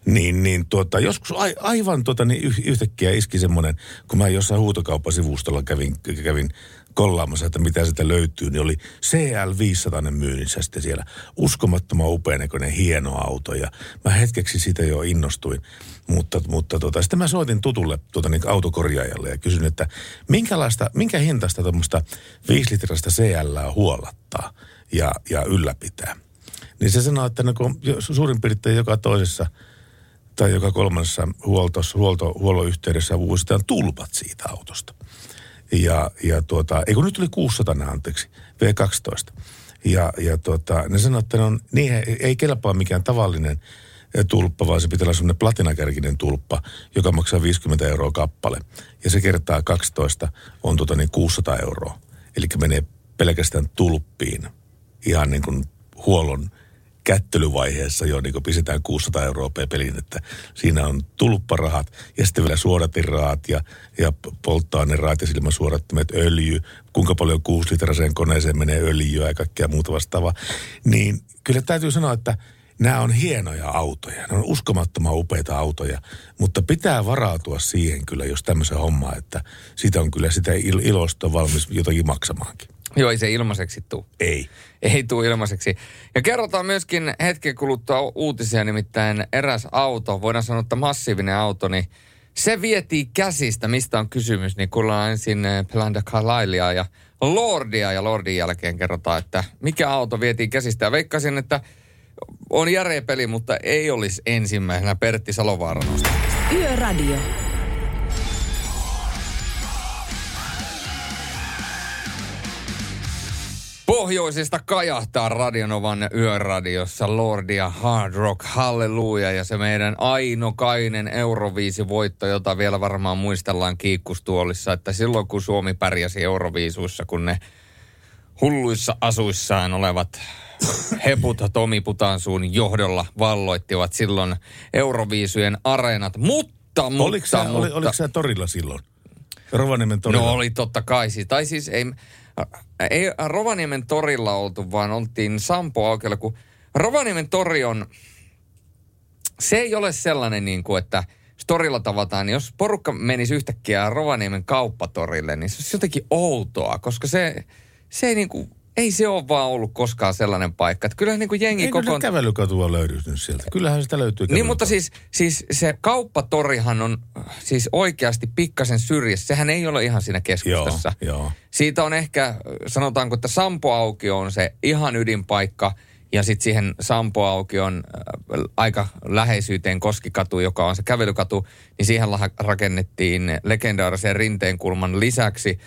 Niin, niin tuota, joskus a, aivan tuota, niin yh, yhtäkkiä iski semmoinen, kun mä jossain huutokauppasivustolla kävin, kävin kollaamassa, että mitä sitä löytyy, niin oli CL500 myynnissä sitten siellä. Uskomattoman upeanäköinen hieno auto ja mä hetkeksi siitä jo innostuin. Mutta, mutta tota, sitten mä soitin tutulle tuota, niin autokorjaajalle ja kysyin, että minkälaista, minkä hintaista tuommoista 5 litrasta CL huollattaa ja, ja ylläpitää. Niin se sanoi, että no, suurin piirtein joka toisessa tai joka kolmannessa huoltos, huolto, huollon yhteydessä vuositaan tulpat siitä autosta. Ja, ja tuota, ei kun nyt tuli 600 anteeksi, V12. Ja, ja tuota, ne sanoi, että ne on, niin ei, kelpaa mikään tavallinen eh, tulppa, vaan se pitää olla semmoinen platinakärkinen tulppa, joka maksaa 50 euroa kappale. Ja se kertaa 12 on tota niin 600 euroa. Eli menee pelkästään tulppiin ihan niin kuin huollon kättelyvaiheessa jo niin pistetään 600 euroa per pelin, että siinä on tulpparahat ja sitten vielä suodatirahat ja, ja polttoainerahat ja silmän suodattimet, öljy, kuinka paljon 6 litraseen koneeseen menee öljyä ja kaikkea muuta vastaavaa. Niin kyllä täytyy sanoa, että nämä on hienoja autoja, ne on uskomattoman upeita autoja, mutta pitää varautua siihen kyllä, jos tämmöisen homma, että siitä on kyllä sitä il- ilosta valmis jotakin maksamaankin. Joo, ei se ilmaiseksi tuu. Ei. Ei tuu ilmaiseksi. Ja kerrotaan myöskin hetken kuluttua uutisia, nimittäin eräs auto, voidaan sanoa, että massiivinen auto, niin se vietiin käsistä, mistä on kysymys, niin kuullaan ensin eh, Pelanda Carlisleia ja Lordia, ja Lordin jälkeen kerrotaan, että mikä auto vietiin käsistä. Ja veikkasin, että on järeä peli, mutta ei olisi ensimmäisenä Pertti Salovaaran. Yöradio. Pohjoisesta kajahtaa Radionovan yöradiossa Lordia Hard Rock Halleluja ja se meidän ainokainen Euroviisi-voitto, jota vielä varmaan muistellaan kiikkustuolissa, että silloin kun Suomi pärjäsi Euroviisuissa, kun ne hulluissa asuissaan olevat heput Tomi Putansuun johdolla valloittivat silloin Euroviisujen areenat, mutta, mutta, Oliko sä, mutta oli, oliko sä torilla silloin? Rovaniemen torilla? No oli totta kai. Siis, tai siis ei, ei Rovaniemen torilla oltu, vaan oltiin Sampo aukella, kun Rovaniemen tori on, se ei ole sellainen niin kuin, että torilla tavataan, niin jos porukka menisi yhtäkkiä Rovaniemen kauppatorille, niin se olisi jotenkin outoa, koska se, se ei niin kuin, ei se ole vaan ollut koskaan sellainen paikka. Että kyllähän niin kuin jengi koko... kyllä kävelykatua löydy sieltä. Kyllähän sitä löytyy Niin, mutta siis, siis se kauppatorihan on siis oikeasti pikkasen syrjässä. Sehän ei ole ihan siinä keskustassa. Joo, joo. Siitä on ehkä, sanotaanko, että Sampo Aukio on se ihan ydinpaikka. Ja sitten siihen Sampo Aukion äh, aika läheisyyteen Koskikatu, joka on se kävelykatu, niin siihen rakennettiin legendaarisen Rinteenkulman lisäksi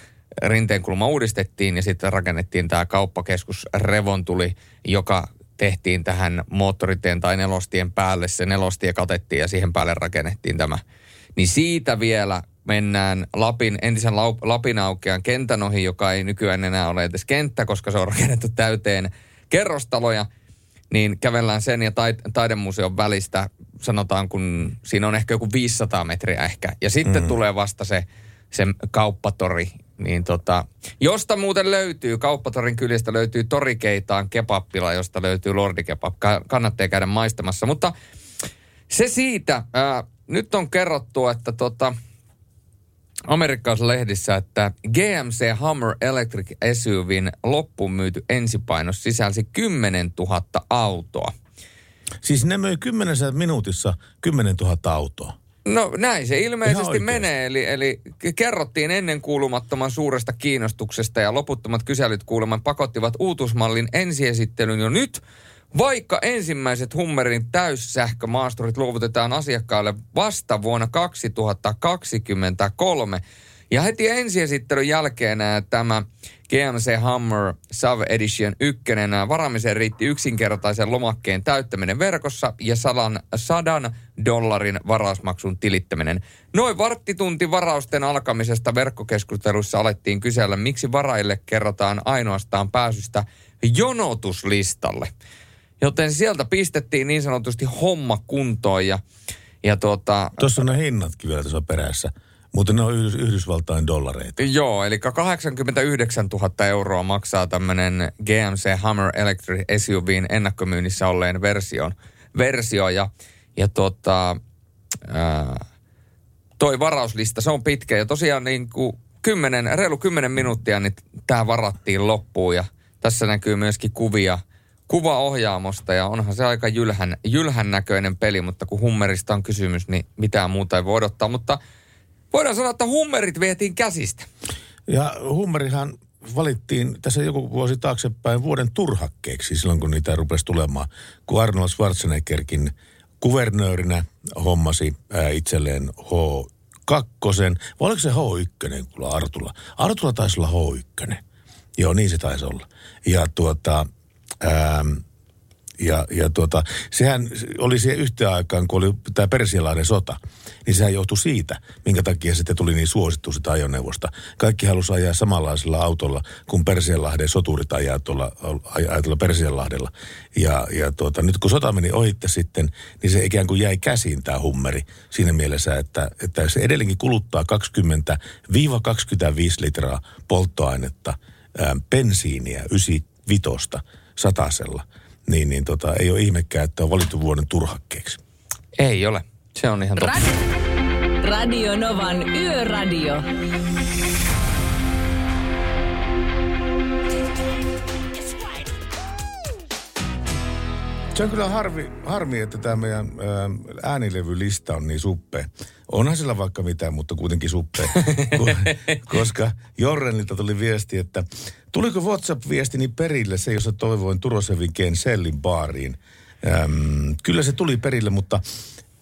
Rinteenkulma uudistettiin ja sitten rakennettiin tämä kauppakeskus Revontuli, joka tehtiin tähän moottoriteen tai nelostien päälle. Se nelostie katettiin ja siihen päälle rakennettiin tämä. Niin siitä vielä mennään Lapin, entisen Lau- Lapinaukean kentän ohi, joka ei nykyään enää ole edes kenttä, koska se on rakennettu täyteen kerrostaloja. Niin kävellään sen ja taid- taidemuseon välistä, sanotaan kun siinä on ehkä joku 500 metriä ehkä. Ja sitten mm. tulee vasta se, se kauppatori, niin tota, josta muuten löytyy, kauppatorin kylistä löytyy Torikeitaan kebappila, josta löytyy Lordi Kebab. Ka- kannattaa käydä maistamassa. Mutta se siitä, ää, nyt on kerrottu, että tota, amerikkalaisessa lehdissä, että GMC Hummer Electric SUVin loppuun myyty ensipainos sisälsi 10 000 autoa. Siis ne möi kymmenessä minuutissa 10 000 autoa. No näin se ilmeisesti menee, eli, eli kerrottiin ennen kuulumattoman suuresta kiinnostuksesta ja loputtomat kyselyt kuuleman pakottivat uutusmallin ensiesittelyn jo nyt, vaikka ensimmäiset Hummerin täyssähkömaasturit luovutetaan asiakkaalle vasta vuonna 2023. Ja heti ensiesittelyn jälkeen tämä GMC Hummer Sav Edition 1 varaamiseen riitti yksinkertaisen lomakkeen täyttäminen verkossa ja sadan, sadan dollarin varausmaksun tilittäminen. Noin varttitunti varausten alkamisesta verkkokeskustelussa alettiin kysellä, miksi varaille kerrotaan ainoastaan pääsystä jonotuslistalle. Joten sieltä pistettiin niin sanotusti homma kuntoon ja, ja tuota, Tuossa on ne hinnatkin vielä tuossa perässä. Mutta ne on Yhdys- Yhdysvaltain dollareita. Joo, eli 89 000 euroa maksaa tämmöinen GMC Hummer Electric SUVin ennakkomyynnissä olleen version, versio. Ja, ja tota, ää, toi varauslista, se on pitkä. Ja tosiaan niin kuin 10, reilu 10 minuuttia, niin tämä varattiin loppuun. Ja tässä näkyy myöskin kuvia kuvaohjaamosta ja onhan se aika jylhän, jylhän näköinen peli, mutta kun hummerista on kysymys, niin mitään muuta ei voi odottaa. Mutta voidaan sanoa, että hummerit vietiin käsistä. Ja hummerihan valittiin tässä joku vuosi taaksepäin vuoden turhakkeeksi silloin, kun niitä rupesi tulemaan. Kun Arnold Schwarzeneggerkin kuvernöörinä hommasi ää, itselleen H2, vai oliko se H1 kuulla Artulla? Artulla taisi olla H1. Joo, niin se taisi olla. Ja tuota, ähm, ja, ja tuota, sehän oli siihen yhteen aikaan, kun oli tämä Persialahden sota, niin sehän johtui siitä, minkä takia sitten tuli niin suosittu sitä ajoneuvosta. Kaikki halusi ajaa samanlaisella autolla, kun Persianlahden soturit ajaa tuolla, ajaa tuolla Persianlahdella. Ja, ja tuota, nyt kun sota meni ohitte sitten, niin se ikään kuin jäi käsiin tämä hummeri siinä mielessä, että, että se edelleenkin kuluttaa 20-25 litraa polttoainetta, ää, bensiiniä, 95 satasella – niin, niin tota, ei ole ihmekään, että on valittu vuoden turhakkeeksi. Ei ole. Se on ihan totta. Ra- Radio Novan Yöradio. Se on kyllä harvi, harmi, että tämä meidän ää, äänilevylista on niin suppea. Onhan sillä vaikka mitään, mutta kuitenkin suppea. [laughs] Koska Jorrenilta tuli viesti, että tuliko WhatsApp-viestini perille se, jossa toivoin Turosevin Ken Sellin baariin. Äm, kyllä se tuli perille, mutta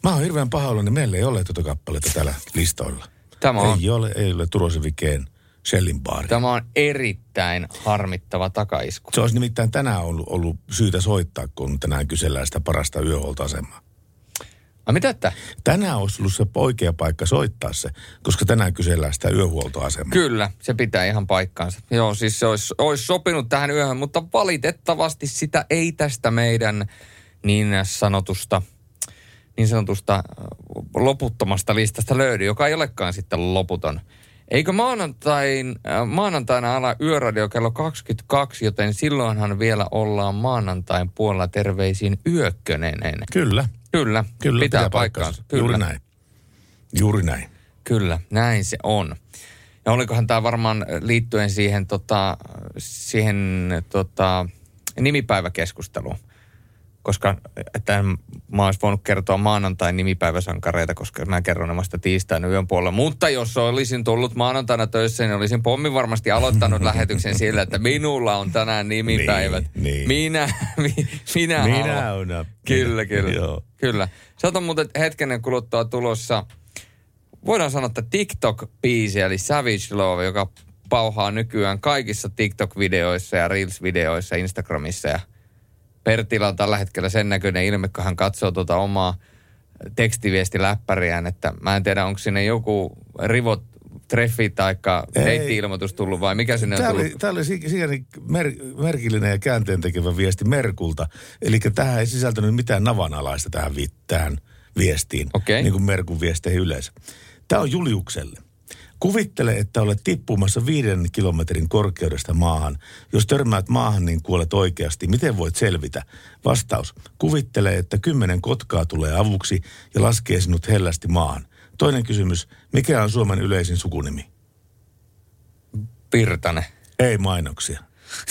mä oon hirveän pahoillani, meillä ei ole tuota kappaletta täällä listoilla. Tämä on- Ei ole, ei ole Turosevin Ken Sellin baari. Tämä on erittäin harmittava takaisku. Se olisi nimittäin tänään ollut, ollut syytä soittaa, kun tänään kysellään sitä parasta yöhuoltoasemaa. A, mitä että? Tänään olisi ollut se oikea paikka soittaa se, koska tänään kysellään sitä yöhuoltoasemaa. Kyllä, se pitää ihan paikkaansa. Joo, siis se olisi, olisi sopinut tähän yöhön, mutta valitettavasti sitä ei tästä meidän niin sanotusta, niin sanotusta äh, loputtomasta listasta löydy, joka ei olekaan sitten loputon. Eikö maanantain, äh, maanantaina ala yöradio kello 22, joten silloinhan vielä ollaan maanantain puolella terveisiin yökkönenen. Kyllä. Kyllä, Kyllä, pitää, pitää paikkaansa. paikkansa. Juuri näin. Juuri näin. Kyllä, näin se on. Ja olikohan tämä varmaan liittyen siihen, tota, siihen tota, nimipäiväkeskusteluun. Koska tämän mä olisin voinut kertoa maanantain nimipäiväsankareita, koska mä kerron nämä vasta tiistaina yön puolella. Mutta jos olisin tullut maanantaina töissä, niin olisin pommin varmasti aloittanut [laughs] lähetyksen sillä, että minulla on tänään nimipäivät. Niin, niin. Minä, [laughs] mi, minä, Minä olen. Kyllä, kyllä. Joo. Kyllä. On muuten hetken kuluttua tulossa, voidaan sanoa, että TikTok-biisi, eli Savage Love, joka pauhaa nykyään kaikissa TikTok-videoissa ja Reels-videoissa Instagramissa. Ja Pertillä on tällä hetkellä sen näköinen ilme, kun hän katsoo tuota omaa tekstiviestiläppäriään, että mä en tiedä, onko sinne joku rivot treffi tai Ei. deitti-ilmoitus tullut vai mikä sinne on Tämä tullut? oli, tämä oli si- sikäli mer, merkillinen ja käänteen tekevä viesti Merkulta. Eli tähän ei sisältänyt mitään navanalaista tähän, vi- tähän viestiin, Okei. niin kuin Merkun viesteihin yleensä. Tämä on Juliukselle. Kuvittele, että olet tippumassa viiden kilometrin korkeudesta maahan. Jos törmäät maahan, niin kuolet oikeasti. Miten voit selvitä? Vastaus. Kuvittele, että kymmenen kotkaa tulee avuksi ja laskee sinut hellästi maahan. Toinen kysymys. Mikä on Suomen yleisin sukunimi? Pirtanen. Ei mainoksia. [laughs]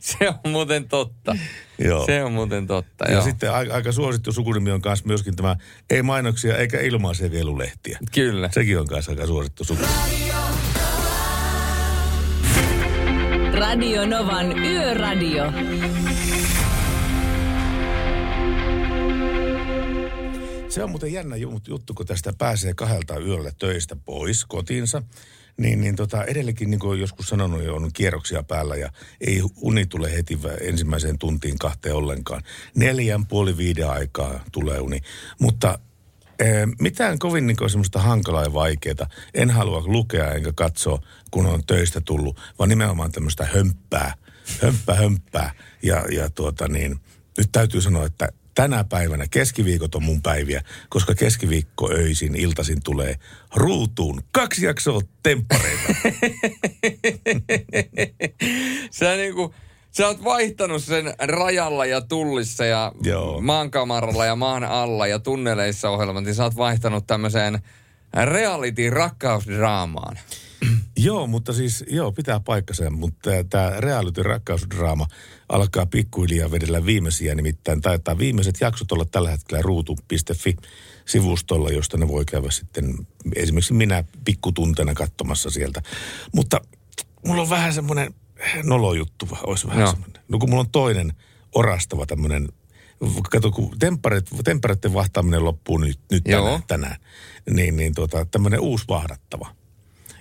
Se on muuten totta. Joo. Se on muuten totta, Ja joo. sitten aika, aika suosittu sukunimi on myös myöskin tämä ei mainoksia eikä ilmaisia vielulehtiä. Kyllä. Sekin on myös aika suosittu sukunimi. Radio Novan Yöradio. Se on muuten jännä ju- juttu, kun tästä pääsee kahdelta yöllä töistä pois kotiinsa. Niin, niin tota, edelleenkin, niin kuin olen joskus sanonut, jo on kierroksia päällä ja ei uni tule heti ensimmäiseen tuntiin kahteen ollenkaan. Neljän puoli viiden aikaa tulee uni. Mutta eh, mitään kovin niin kuin semmoista hankalaa ja vaikeaa. En halua lukea enkä katsoa, kun on töistä tullut, vaan nimenomaan tämmöistä hömppää, hömppää, hömppää. Ja, ja tuota niin, nyt täytyy sanoa, että tänä päivänä keskiviikot on mun päiviä, koska keskiviikko öisin, iltaisin tulee ruutuun kaksi jaksoa temppareita. [laughs] Sä niinku, sä oot vaihtanut sen rajalla ja tullissa ja Joo. maankamaralla ja maan alla ja tunneleissa ohjelman, niin sä oot vaihtanut tämmöiseen reality rakkausdraamaan. Joo, mutta siis, joo, pitää paikkansa, mutta tämä reality rakkausdraama alkaa pikkuhiljaa vedellä viimeisiä, nimittäin taitaa viimeiset jaksot olla tällä hetkellä ruutu.fi sivustolla, josta ne voi käydä sitten esimerkiksi minä pikkutuntena katsomassa sieltä. Mutta mulla on vähän semmoinen nolojuttu, olisi vähän Joo. semmoinen. No kun mulla on toinen orastava tämmöinen, kato kun temppareiden vahtaaminen loppuu nyt, nyt tänään, tänään, niin, niin tota, tämmöinen uusi vahdattava.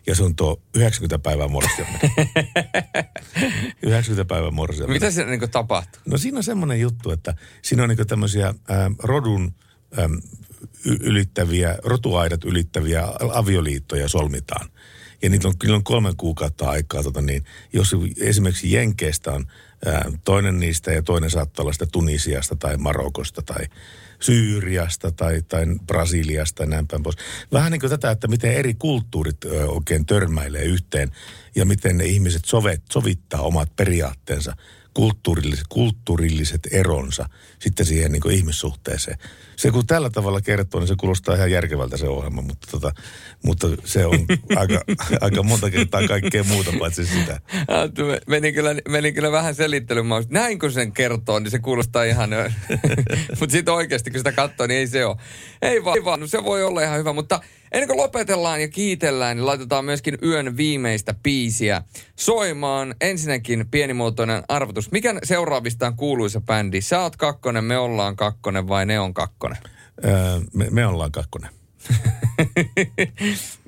Ja se on tuo 90 päivää morsiamme. 90 päivää morsiamme. Mitä siinä niin tapahtuu? No siinä on semmoinen juttu, että siinä on niin tämmöisiä ää, rodun y- ylittäviä, rotuaidat ylittäviä avioliittoja solmitaan. Ja niitä on, kyllä on kolmen kuukautta aikaa, tota niin, jos esimerkiksi Jenkeistä on ää, toinen niistä ja toinen saattaa olla sitä Tunisiasta tai Marokosta tai Syyriasta tai, tai Brasiliasta ja näin päin pois. Vähän niin kuin tätä, että miten eri kulttuurit oikein törmäilee yhteen ja miten ne ihmiset sovet, sovittaa omat periaatteensa, kulttuurilliset, kulttuurilliset eronsa sitten siihen niin ihmissuhteeseen. Se kun tällä tavalla kertoo, niin se kuulostaa ihan järkevältä se ohjelma, mutta, tota, mutta se on [laughs] aika, aika monta kertaa kaikkea muuta paitsi sitä. Ah, Meni kyllä, meni kyllä vähän selittelemään. Näin kun sen kertoo, niin se kuulostaa ihan... [laughs] mutta sitten oikeasti, kun sitä katsoo, niin ei se ole. Ei vaan, ei vaan. No se voi olla ihan hyvä, mutta ennen kuin lopetellaan ja kiitellään, niin laitetaan myöskin yön viimeistä biisiä soimaan. Ensinnäkin pienimuotoinen arvotus. Mikä seuraavista on kuuluisa bändi? Sä oot kakkonen, me ollaan kakkonen vai ne on kakkonen? Öö, me, me ollaan kakkonen. [laughs]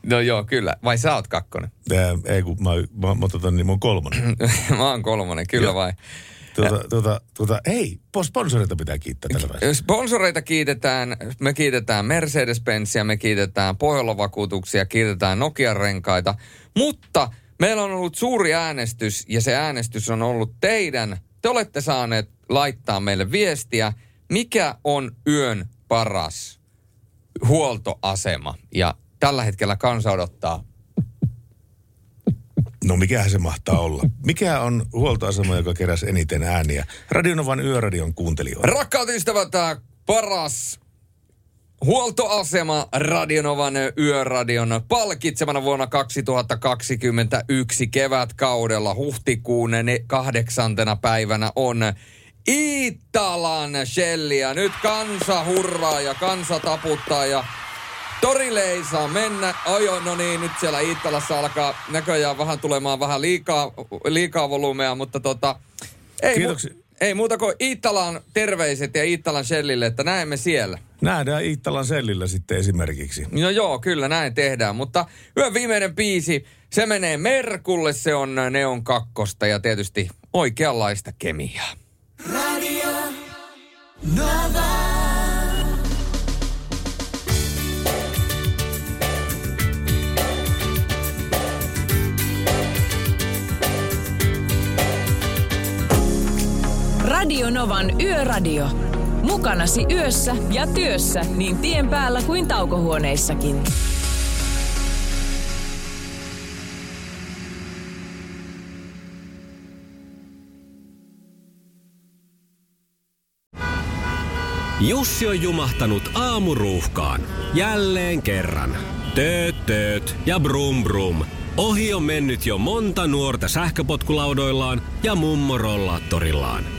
No joo, kyllä. Vai sä oot kakkonen? Öö, ei kun mä, mä, mä, tota, niin mä oon kolmonen. [clears throat] mä oon kolmonen, kyllä Joo. vai? Tuota, tuota, tuota, ei, sponsoreita pitää kiittää tällä välillä. Sponsoreita kiitetään, me kiitetään Mercedes-Benzia, me kiitetään Pohjola-vakuutuksia, kiitetään Nokia-renkaita, mutta meillä on ollut suuri äänestys ja se äänestys on ollut teidän. Te olette saaneet laittaa meille viestiä, mikä on yön paras huoltoasema ja tällä hetkellä kansa odottaa No mikähän se mahtaa olla? Mikä on huoltoasema, joka keräsi eniten ääniä? Radionovan yöradion kuuntelijoita. Rakkaat ystävät, paras huoltoasema Radionovan yöradion palkitsemana vuonna 2021 kevätkaudella huhtikuun kahdeksantena päivänä on Iittalan Shellia. Nyt kansa hurraa ja kansa taputtaa ja Torille ei saa mennä. Oi, no niin, nyt siellä Iittalassa alkaa näköjään vähän tulemaan vähän liikaa, liikaa volumea, mutta tota... Ei, Kiitoksia. Mu- ei muuta kuin Iittalan terveiset ja Iittalan Shellille, että näemme siellä. Nähdään Iittalan sellillä sitten esimerkiksi. No joo, kyllä näin tehdään, mutta yön viimeinen biisi, se menee Merkulle, se on Neon kakkosta ja tietysti oikeanlaista kemiaa. Radio Nova. Radio Novan Yöradio. Mukanasi yössä ja työssä niin tien päällä kuin taukohuoneissakin. Jussi on jumahtanut aamuruuhkaan. Jälleen kerran. Tööt, tööt ja brum brum. Ohi on mennyt jo monta nuorta sähköpotkulaudoillaan ja mummorollaattorillaan.